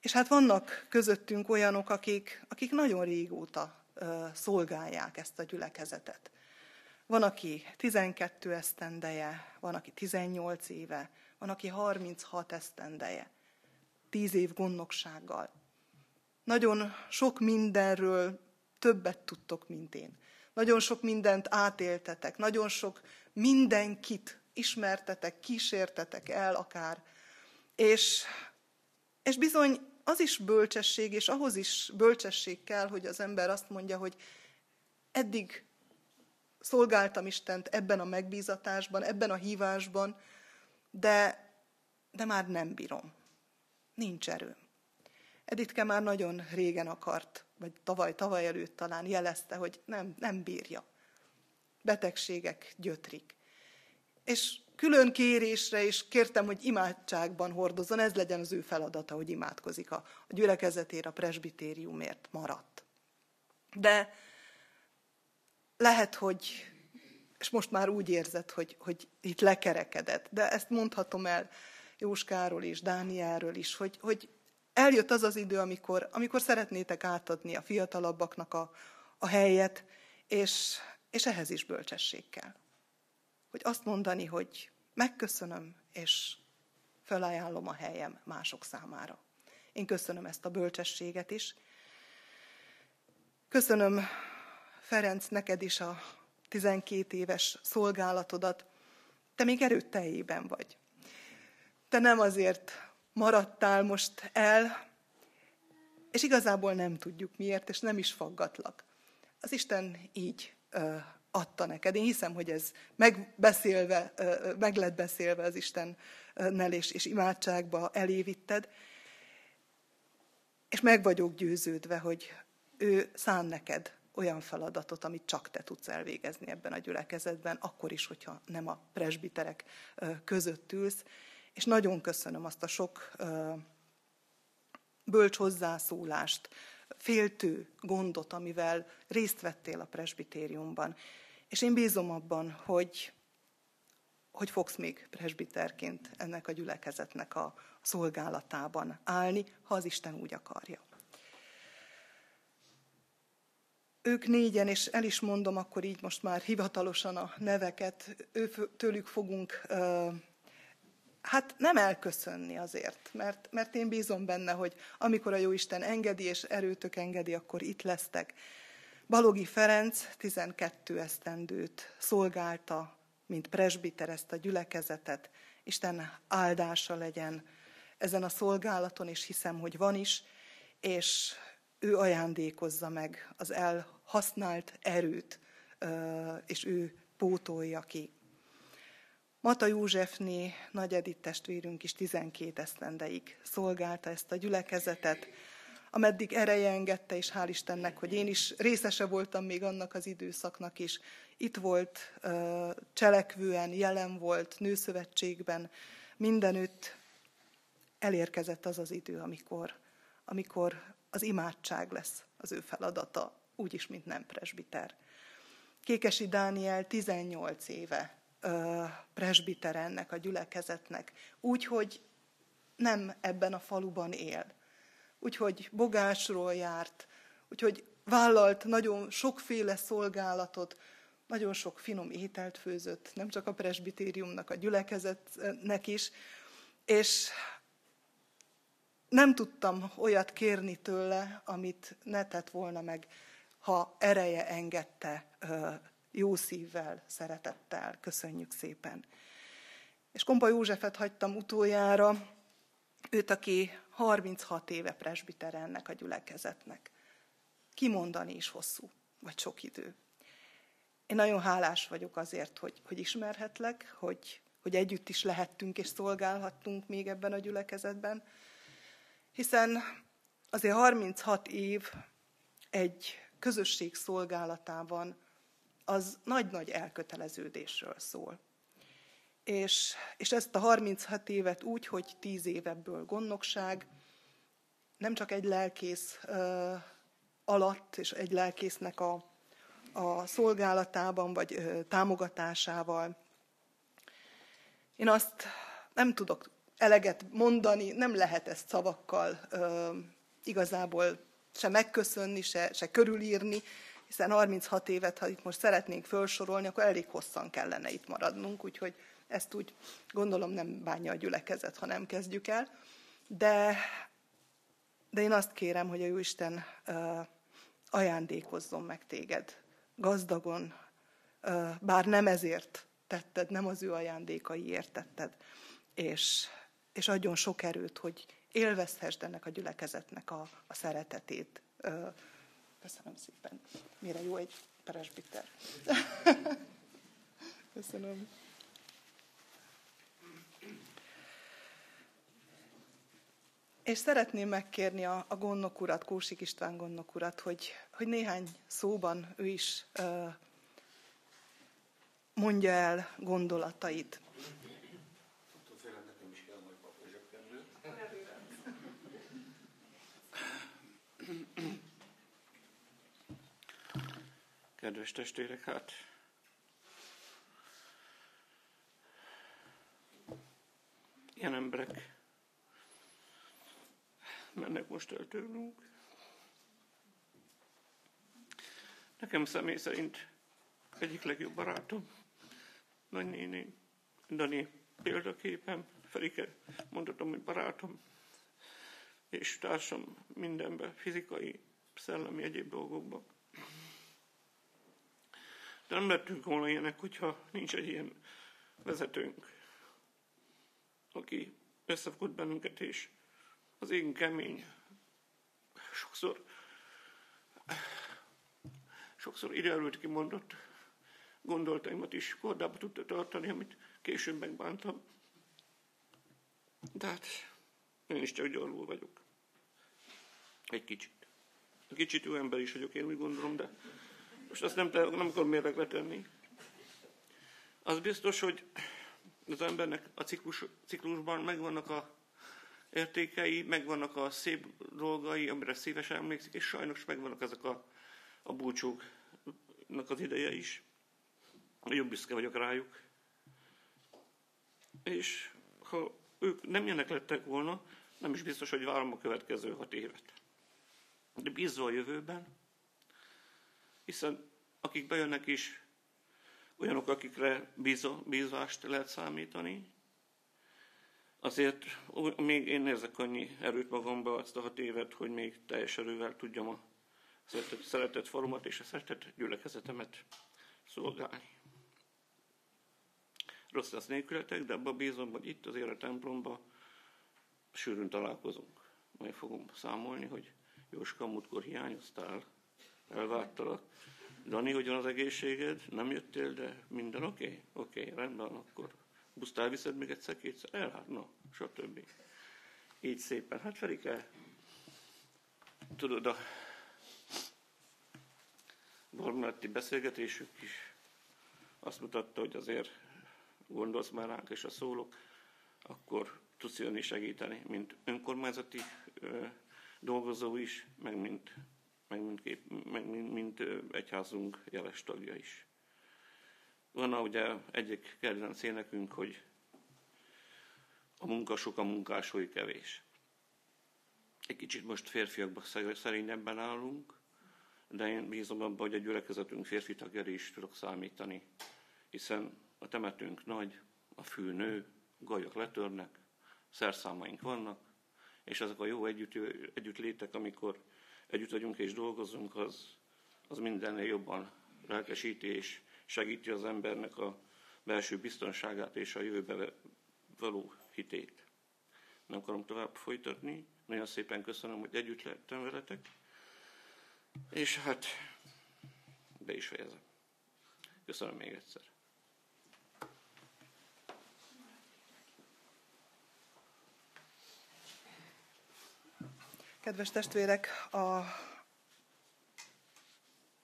És hát vannak közöttünk olyanok, akik, akik nagyon régóta szolgálják ezt a gyülekezetet. Van, aki 12 esztendeje, van, aki 18 éve, van, aki 36 esztendeje, 10 év gondnoksággal. Nagyon sok mindenről többet tudtok, mint én. Nagyon sok mindent átéltetek, nagyon sok mindenkit ismertetek, kísértetek el akár. És, és bizony az is bölcsesség, és ahhoz is bölcsesség kell, hogy az ember azt mondja, hogy eddig szolgáltam Istent ebben a megbízatásban, ebben a hívásban, de, de már nem bírom. Nincs erőm. Editke már nagyon régen akart, vagy tavaly, tavaly előtt talán jelezte, hogy nem, nem bírja. Betegségek gyötrik. És külön kérésre is kértem, hogy imádságban hordozzon, ez legyen az ő feladata, hogy imádkozik a, a gyülekezetére, a presbitériumért maradt. De lehet, hogy, és most már úgy érzed, hogy, hogy itt lekerekedett, de ezt mondhatom el Jóskáról is, Dániáról is, hogy, hogy eljött az az idő, amikor, amikor szeretnétek átadni a fiatalabbaknak a, a helyet, és, és ehhez is bölcsesség kell. Hogy azt mondani, hogy megköszönöm, és felajánlom a helyem mások számára. Én köszönöm ezt a bölcsességet is. Köszönöm, Ferenc, neked is a 12 éves szolgálatodat. Te még erőteljében vagy. Te nem azért maradtál most el, és igazából nem tudjuk miért, és nem is faggatlak. Az Isten így ö, adta neked. Én hiszem, hogy ez megbeszélve, ö, meg lett beszélve az Istennel, és, és imádságba elévitted. És meg vagyok győződve, hogy ő szán neked olyan feladatot, amit csak te tudsz elvégezni ebben a gyülekezetben, akkor is, hogyha nem a presbiterek között ülsz, és nagyon köszönöm azt a sok bölcs hozzászólást, féltő gondot, amivel részt vettél a presbitériumban. És én bízom abban, hogy, hogy fogsz még presbiterként ennek a gyülekezetnek a szolgálatában állni, ha az Isten úgy akarja. Ők négyen, és el is mondom akkor így most már hivatalosan a neveket, ő, tőlük fogunk hát nem elköszönni azért, mert, mert én bízom benne, hogy amikor a Jóisten engedi és erőtök engedi, akkor itt lesztek. Balogi Ferenc 12 esztendőt szolgálta, mint presbiter ezt a gyülekezetet. Isten áldása legyen ezen a szolgálaton, és hiszem, hogy van is, és ő ajándékozza meg az elhasznált erőt, és ő pótolja ki. Mata Józsefné, Nagy Edith testvérünk is 12 esztendeig szolgálta ezt a gyülekezetet, ameddig ereje engedte, és hál' Istennek, hogy én is részese voltam még annak az időszaknak is. Itt volt, cselekvően, jelen volt, nőszövetségben, mindenütt elérkezett az az idő, amikor, amikor az imádság lesz az ő feladata, úgyis, mint nem presbiter. Kékesi Dániel 18 éve presbiter ennek a gyülekezetnek. Úgy, hogy nem ebben a faluban él. Úgyhogy bogásról járt, úgyhogy vállalt nagyon sokféle szolgálatot, nagyon sok finom ételt főzött, nem csak a presbitériumnak, a gyülekezetnek is, és nem tudtam olyat kérni tőle, amit ne tett volna meg, ha ereje engedte jó szívvel, szeretettel. Köszönjük szépen. És Kompa Józsefet hagytam utoljára, őt, aki 36 éve presbiter ennek a gyülekezetnek. Kimondani is hosszú, vagy sok idő. Én nagyon hálás vagyok azért, hogy, hogy ismerhetlek, hogy, hogy együtt is lehettünk és szolgálhattunk még ebben a gyülekezetben, hiszen azért 36 év egy közösség szolgálatában az nagy-nagy elköteleződésről szól. És, és ezt a 36 évet úgy, hogy 10 évebből gondnokság, nem csak egy lelkész uh, alatt, és egy lelkésznek a, a szolgálatában, vagy uh, támogatásával. Én azt nem tudok eleget mondani, nem lehet ezt szavakkal uh, igazából se megköszönni, se, se körülírni, hiszen 36 évet, ha itt most szeretnénk felsorolni, akkor elég hosszan kellene itt maradnunk, úgyhogy ezt úgy gondolom nem bánja a gyülekezet, ha nem kezdjük el. De, de én azt kérem, hogy a Jóisten ajándékozzon meg téged gazdagon, bár nem ezért tetted, nem az ő ajándékaiért tetted, és, és adjon sok erőt, hogy élvezhessd ennek a gyülekezetnek a, a szeretetét. Köszönöm szépen. Mire jó egy presbiter. (laughs) Köszönöm. És szeretném megkérni a, a gondnok urat, Kósik István gondnok urat, hogy, hogy néhány szóban ő is uh, mondja el gondolatait. Kedves testvérek, hát ilyen emberek mennek most el tőlünk. Nekem személy szerint egyik legjobb barátom, nagynéném, Dani példaképem, Felike mondhatom, hogy barátom, és társam mindenben, fizikai, szellemi, egyéb dolgokban. De nem lettünk volna ilyenek, hogyha nincs egy ilyen vezetőnk, aki összefogott bennünket, és az én kemény. Sokszor, sokszor ideerült kimondott gondolataimat is kordába tudta tartani, amit később megbántam. De hát én is csak gyarló vagyok. Egy kicsit. Egy kicsit jó ember is vagyok, én úgy gondolom, de most azt nem, nem akarom mérlegre tenni. Az biztos, hogy az embernek a ciklus, ciklusban megvannak a értékei, megvannak a szép dolgai, amire szívesen emlékszik, és sajnos megvannak ezek a, a búcsúknak az ideje is. Nagyon büszke vagyok rájuk. És ha ők nem ilyenek lettek volna, nem is biztos, hogy várom a következő hat évet. De bízva a jövőben, hiszen akik bejönnek is, olyanok, akikre bízást lehet számítani, Azért még én érzek annyi erőt magamba azt a hat évet, hogy még teljes erővel tudjam a szeretett, szeretett falumat és a szeretett gyülekezetemet szolgálni. Rossz lesz nélkületek, de abban bízom, hogy itt azért a templomban sűrűn találkozunk. Majd fogom számolni, hogy Jóska, múltkor hiányoztál, elvártalak. Dani, hogyan az egészséged? Nem jöttél, de minden oké? Okay? Oké, okay, rendben, akkor buszt elviszed még egyszer, kétszer, el, hát no, stb. Így szépen. Hát Ferike, tudod, a Bormelletti beszélgetésük is azt mutatta, hogy azért gondolsz már ránk, és a szólok, akkor tudsz jönni segíteni, mint önkormányzati ö, dolgozó is, meg mint, meg mint, meg mint, mint egyházunk jeles tagja is. Van ugye egyik kedvenc énekünk, hogy a munka sok, a munkásói kevés. Egy kicsit most férfiakban szerényebben állunk, de én bízom abban, hogy a gyülekezetünk férfi tagjára is tudok számítani, hiszen a temetünk nagy, a fű nő, gajok letörnek, szerszámaink vannak, és ezek a jó együtt, együttlétek, amikor együtt vagyunk és dolgozunk, az, az mindennél jobban lelkesíti és segíti az embernek a belső biztonságát és a jövőbe való hitét. Nem akarom tovább folytatni. Nagyon szépen köszönöm, hogy együtt lehettem veletek. És hát be is fejezem. Köszönöm még egyszer. Kedves testvérek, a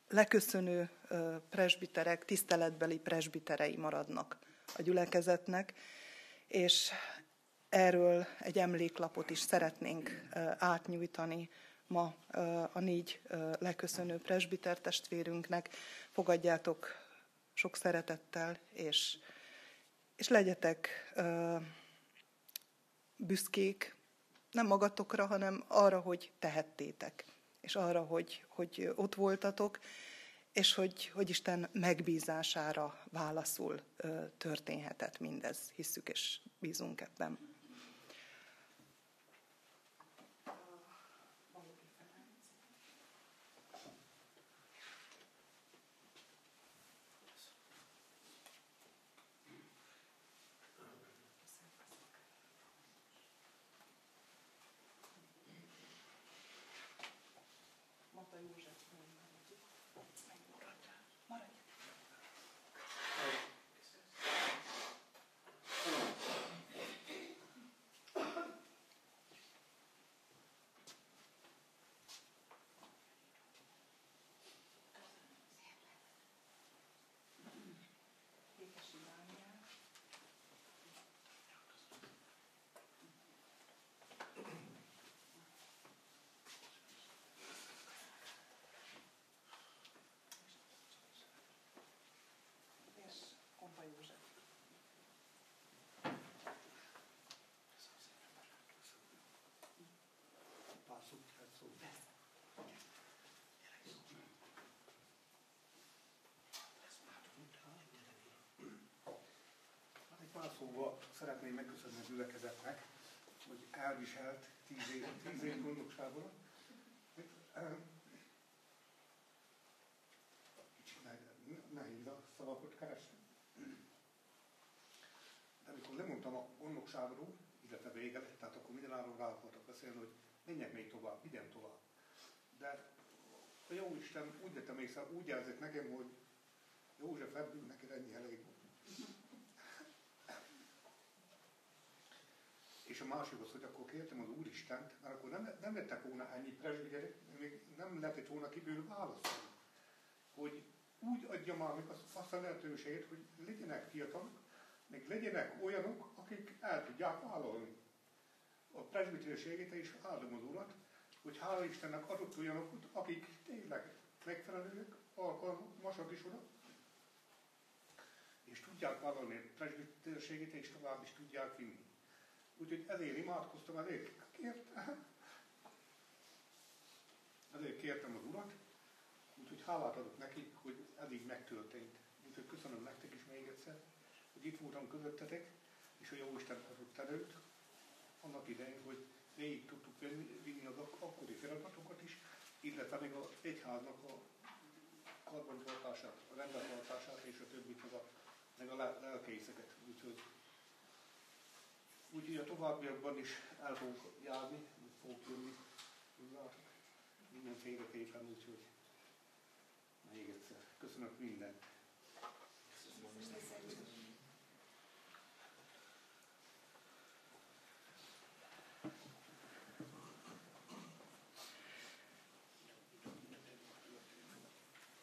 leköszönő presbiterek, tiszteletbeli presbiterei maradnak a gyülekezetnek, és erről egy emléklapot is szeretnénk átnyújtani ma a négy leköszönő presbiter testvérünknek. Fogadjátok sok szeretettel, és, és legyetek büszkék, nem magatokra, hanem arra, hogy tehettétek, és arra, hogy, hogy ott voltatok, és hogy, hogy Isten megbízására válaszul történhetett mindez. Hisszük és bízunk ebben. Szóval szeretném megköszönni a gyülekezetnek, hogy elviselt tíz év, tíz év gondosságban. Kicsit nehéz a szavakat keresni. De amikor lemondtam a gondnokságról, illetve vége lett, tehát akkor mindenáról rá akartak beszélni, hogy menjek még tovább, vigyen tovább. De a jó Isten úgy vettem észre, úgy jelzett nekem, hogy József ebből neked ennyi elég volt. És a másik az, hogy akkor kértem az Úristent, mert akkor nem, nem lettek volna ennyi presbiteri, még nem lehetett volna kiből válaszolni. Hogy úgy adja már meg azt a lehetőséget, hogy legyenek fiatalok, még legyenek olyanok, akik el tudják vállalni a presbiterségét, és Urat, hogy hála Istennek adott olyanokat, akik tényleg megfelelőek, alkalmasak is oda, és tudják vállalni a presbiterségét, és tovább is tudják vinni. Úgyhogy ezért imádkoztam, ezért kértem, ezért kértem az Urat, úgyhogy hálát adok neki, hogy ez így megtörtént. Úgyhogy köszönöm nektek is még egyszer, hogy itt voltam közöttetek, és hogy Jóisten adott előtt, annak idején, hogy végig tudtuk vinni az akkori feladatokat is, illetve még az egyháznak a karbantartását, a rendbetartását és a többit, meg a, meg a lelkészeket. Úgyhogy Úgyhogy a továbbiakban is el fogunk járni, fogunk jönni, mindenféleképpen, úgyhogy még egyszer. Köszönök mindent.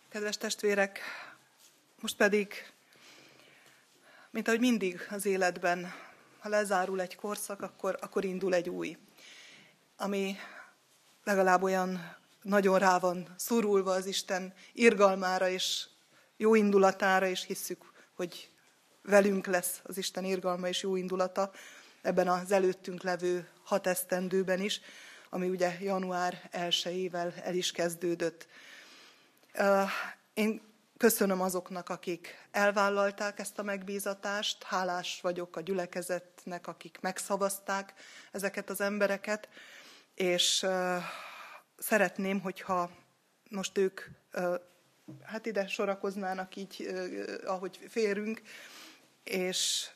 Kedves testvérek, most pedig, mint ahogy mindig az életben ha lezárul egy korszak, akkor, akkor indul egy új, ami legalább olyan nagyon rá van szorulva az Isten irgalmára és jó indulatára, és hisszük, hogy velünk lesz az Isten irgalma és jó indulata, ebben az előttünk levő hat esztendőben is, ami ugye január 1-ével el is kezdődött. Én köszönöm azoknak, akik elvállalták ezt a megbízatást, hálás vagyok a gyülekezetnek, akik megszavazták ezeket az embereket, és szeretném, hogyha most ők hát ide sorakoznának így, ahogy férünk, és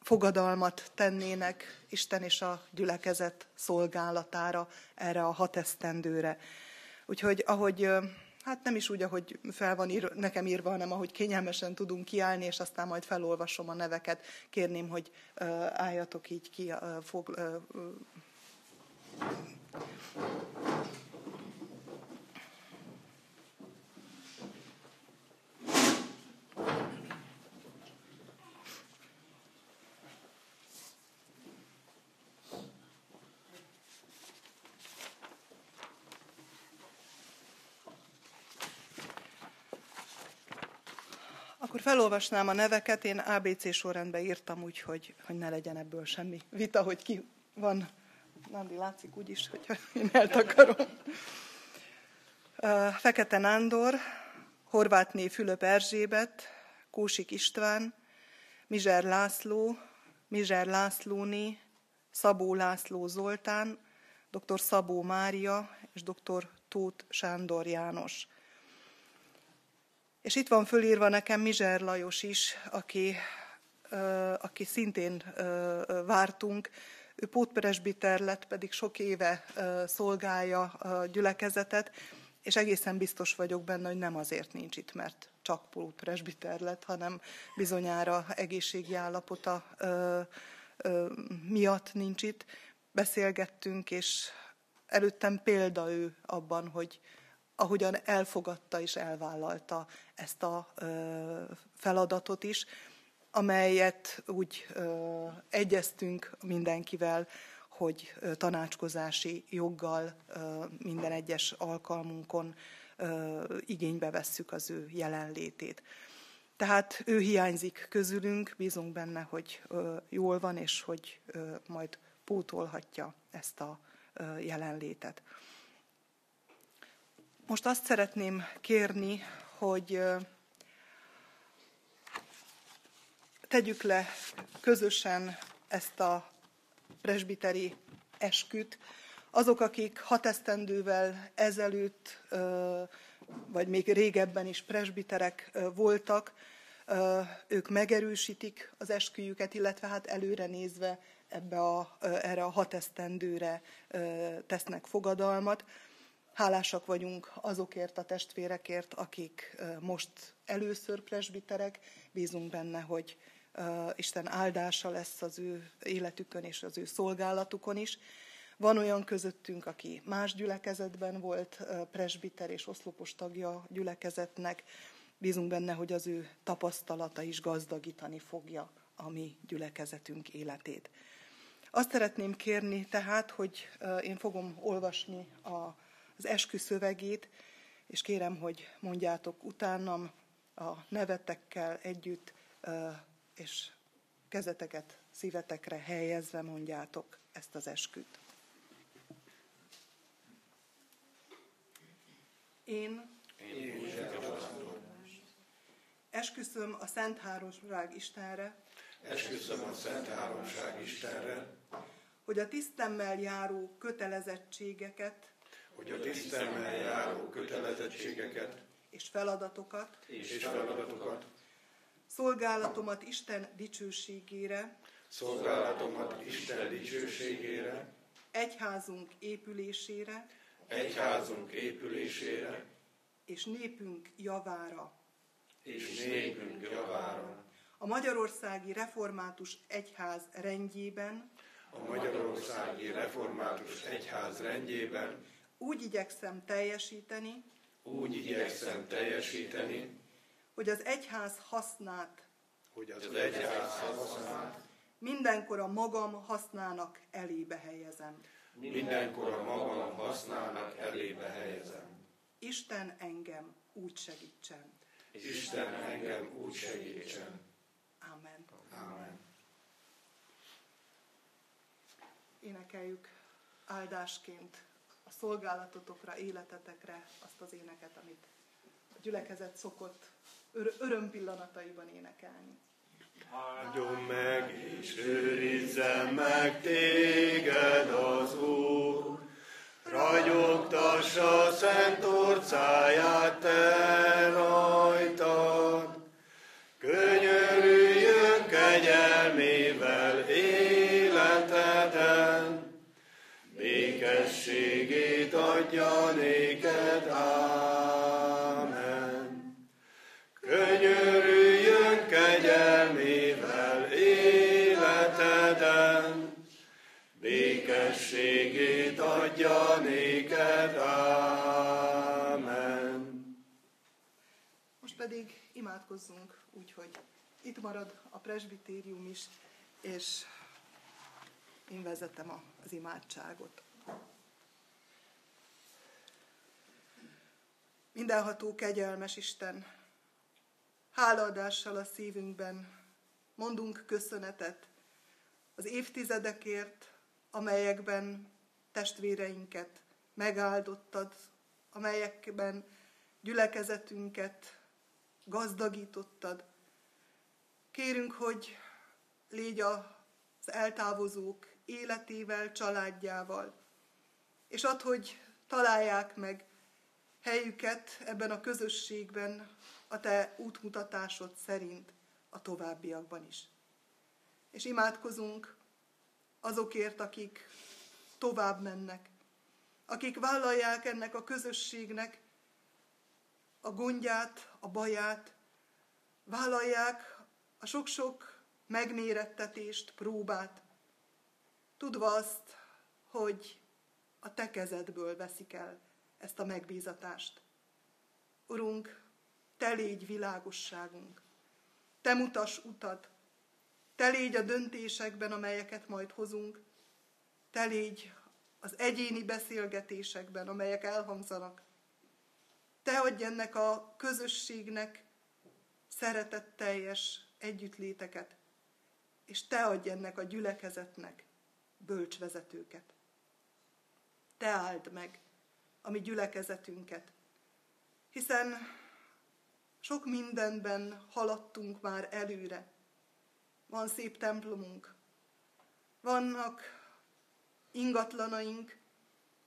fogadalmat tennének Isten és a gyülekezet szolgálatára erre a hat esztendőre. Úgyhogy ahogy, hát nem is úgy, ahogy fel van ír, nekem írva, hanem ahogy kényelmesen tudunk kiállni, és aztán majd felolvasom a neveket, kérném, hogy álljatok így ki, fog, Akkor felolvasnám a neveket, én ABC sorrendben írtam úgy, hogy, ne legyen ebből semmi vita, hogy ki van. Nandi látszik úgy is, hogy én eltakarom. Fekete Nándor, Horvátné Fülöp Erzsébet, Kósik István, Mizser László, Mizser Lászlóné, Szabó László Zoltán, dr. Szabó Mária és dr. Tóth Sándor János. És itt van fölírva nekem Mizser Lajos is, aki, aki szintén vártunk. Ő pótperesbiter lett, pedig sok éve szolgálja a gyülekezetet, és egészen biztos vagyok benne, hogy nem azért nincs itt, mert csak pótpresbiter lett, hanem bizonyára egészségi állapota miatt nincs itt. Beszélgettünk, és előttem példa ő abban, hogy, ahogyan elfogadta és elvállalta ezt a feladatot is, amelyet úgy egyeztünk mindenkivel, hogy tanácskozási joggal minden egyes alkalmunkon igénybe vesszük az ő jelenlétét. Tehát ő hiányzik közülünk, bízunk benne, hogy jól van, és hogy majd pótolhatja ezt a jelenlétet. Most azt szeretném kérni, hogy tegyük le közösen ezt a presbiteri esküt. Azok, akik hat esztendővel ezelőtt, vagy még régebben is presbiterek voltak, ők megerősítik az esküjüket, illetve hát előre nézve ebbe a, erre a hat esztendőre tesznek fogadalmat. Hálásak vagyunk azokért a testvérekért, akik most először presbiterek. Bízunk benne, hogy Isten áldása lesz az ő életükön és az ő szolgálatukon is. Van olyan közöttünk, aki más gyülekezetben volt presbiter és oszlopos tagja gyülekezetnek. Bízunk benne, hogy az ő tapasztalata is gazdagítani fogja a mi gyülekezetünk életét. Azt szeretném kérni tehát, hogy én fogom olvasni a az eskü szövegét, és kérem, hogy mondjátok utánam a nevetekkel együtt, és kezeteket szívetekre helyezve mondjátok ezt az esküt. Én, Én esküszöm a Szent Háromság Istenre, esküszöm a Szent Háromság Istenre, hogy a tisztemmel járó kötelezettségeket hogy a tisztemmel járó kötelezettségeket és feladatokat, és feladatokat szolgálatomat Isten dicsőségére, szolgálatomat Isten dicsőségére, egyházunk épülésére, egyházunk épülésére, és népünk javára, és népünk javára, a Magyarországi Református Egyház rendjében, a Magyarországi Református Egyház rendjében, úgy igyekszem teljesíteni, úgy igyekszem teljesíteni, hogy az egyház hasznát, hogy az, az egyház hasznát mindenkor a magam hasznának elébe helyezem. Mindenkor a magam hasznának elébe helyezem. Isten engem úgy segítsen. Isten engem úgy segítsen. Amen. Amen. énekeljük áldásként a szolgálatotokra, életetekre azt az éneket, amit a gyülekezet szokott ör- öröm pillanataiban énekelni. Áldjon meg és őrizzen meg téged az Úr, ragyogtassa szent orcáját te imádkozzunk úgy, hogy itt marad a presbitérium is, és én vezetem az imádságot. Mindenható kegyelmes Isten, hálaadással a szívünkben mondunk köszönetet az évtizedekért, amelyekben testvéreinket megáldottad, amelyekben gyülekezetünket gazdagítottad. Kérünk, hogy légy az eltávozók életével, családjával, és add, hogy találják meg helyüket ebben a közösségben a te útmutatásod szerint a továbbiakban is. És imádkozunk azokért, akik tovább mennek, akik vállalják ennek a közösségnek a gondját, a baját, vállalják a sok-sok megmérettetést, próbát, tudva azt, hogy a te kezedből veszik el ezt a megbízatást. Urunk, te légy világosságunk, te mutas utat, te légy a döntésekben, amelyeket majd hozunk, te légy az egyéni beszélgetésekben, amelyek elhangzanak. Te adj ennek a közösségnek szeretetteljes együttléteket, és te adj ennek a gyülekezetnek bölcsvezetőket. Te áld meg a mi gyülekezetünket, hiszen sok mindenben haladtunk már előre. Van szép templomunk, vannak ingatlanaink,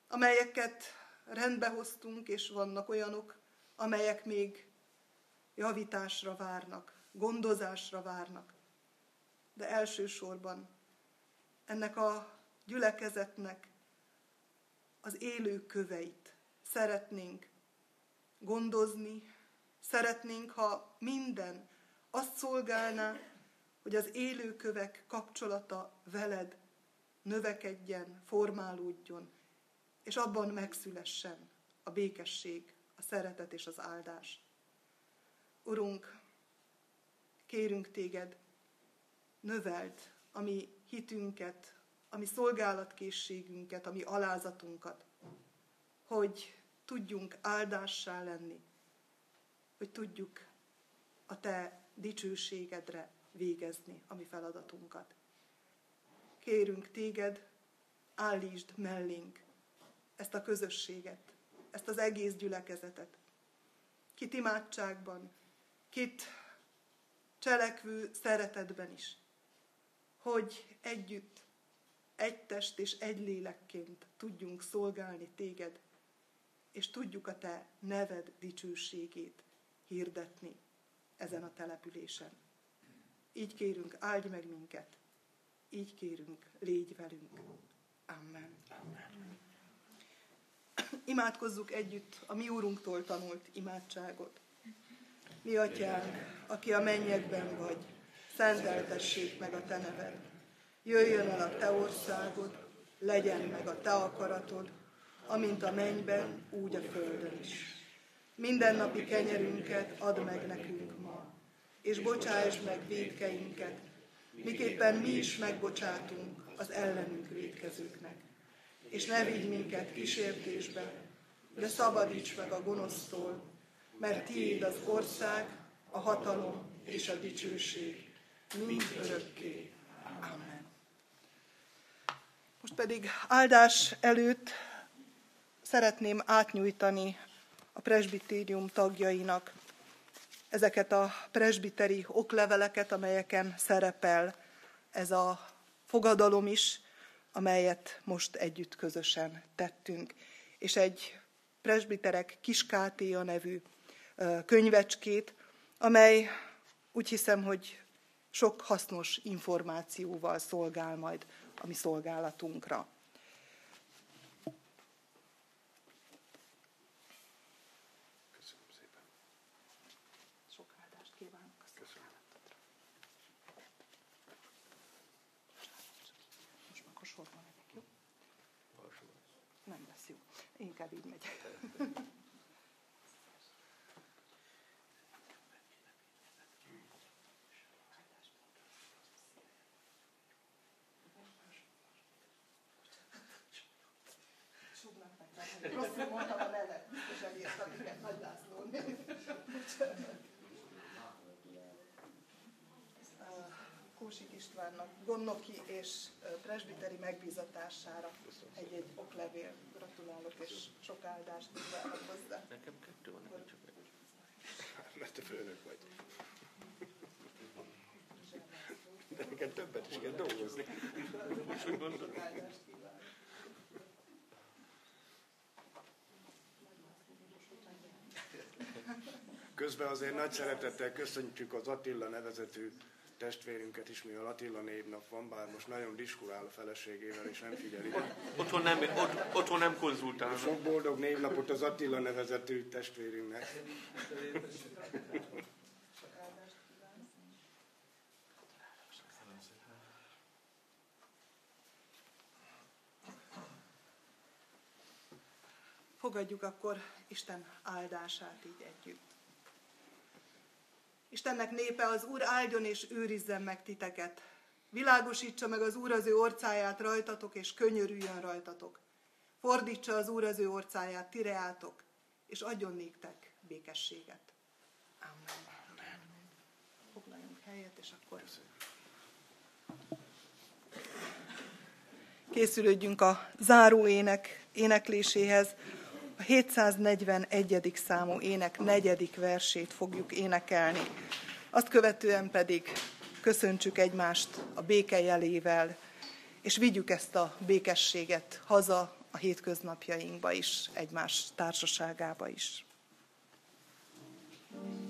amelyeket rendbe hoztunk, és vannak olyanok, amelyek még javításra várnak, gondozásra várnak. De elsősorban ennek a gyülekezetnek az élő köveit szeretnénk gondozni, szeretnénk, ha minden azt szolgálná, hogy az élőkövek kapcsolata veled növekedjen, formálódjon, és abban megszülessen a békesség, a szeretet és az áldás. Urunk, kérünk téged, növeld a mi hitünket, a mi szolgálatkészségünket, a mi alázatunkat, hogy tudjunk áldássá lenni, hogy tudjuk a te dicsőségedre végezni a mi feladatunkat. Kérünk téged, állítsd mellénk ezt a közösséget, ezt az egész gyülekezetet. Kit imádságban, kit cselekvő szeretetben is, hogy együtt, egy test és egy lélekként tudjunk szolgálni téged, és tudjuk a te neved dicsőségét hirdetni ezen a településen. Így kérünk, áldj meg minket, így kérünk, légy velünk. Amen. Amen. Imádkozzuk együtt a mi úrunktól tanult imádságot. Mi atyánk, aki a mennyekben vagy, szenteltessék meg a te neved. Jöjjön el a te országod, legyen meg a te akaratod, amint a mennyben, úgy a földön is. Mindennapi kenyerünket add meg nekünk ma, és bocsáss meg védkeinket, miképpen mi is megbocsátunk az ellenünk védkezőknek. És ne vigy minket kísértésbe, de szabadíts meg a gonosztól, mert tiéd az ország, a hatalom és a dicsőség, mind örökké. Amen. Most pedig áldás előtt szeretném átnyújtani a presbitérium tagjainak ezeket a presbiteri okleveleket, amelyeken szerepel ez a fogadalom is, amelyet most együtt közösen tettünk. És egy presbiterek kiskátéja nevű könyvecskét, amely úgy hiszem, hogy sok hasznos információval szolgál majd a mi szolgálatunkra. inkább így megy. Rosszul mondtam a nevet, biztos elírtam, igen, Nagy László. Istvánnak gondnoki és presbiteri megbízatására egy-egy oklevél. Gratulálok, és sok áldást kívánok hozzá. Nekem kettő van, nekem csak egy. Mert te főnök vagy. De neked többet is kell dolgozni. Most úgy gondolom. Közben azért nagy szeretettel köszöntjük az Attila nevezetű testvérünket is, mi a Attila névnap van, bár most nagyon diskurál a feleségével, és nem figyeli. Otthon nem, ott, otthon nem konzultálnak. Sok boldog névnapot az Attila nevezetű testvérünknek. Fogadjuk akkor Isten áldását így együtt. Istennek népe az Úr áldjon és őrizzen meg titeket. Világosítsa meg az Úr az ő orcáját rajtatok, és könyörüljön rajtatok. Fordítsa az Úr az ő orcáját tireátok, és adjon néktek békességet. Amen. Foglaljunk helyet, és akkor készülődjünk a záró ének énekléséhez a 741. számú ének negyedik versét fogjuk énekelni. Azt követően pedig köszöntsük egymást a béke jelével, és vigyük ezt a békességet haza a hétköznapjainkba is, egymás társaságába is. thank you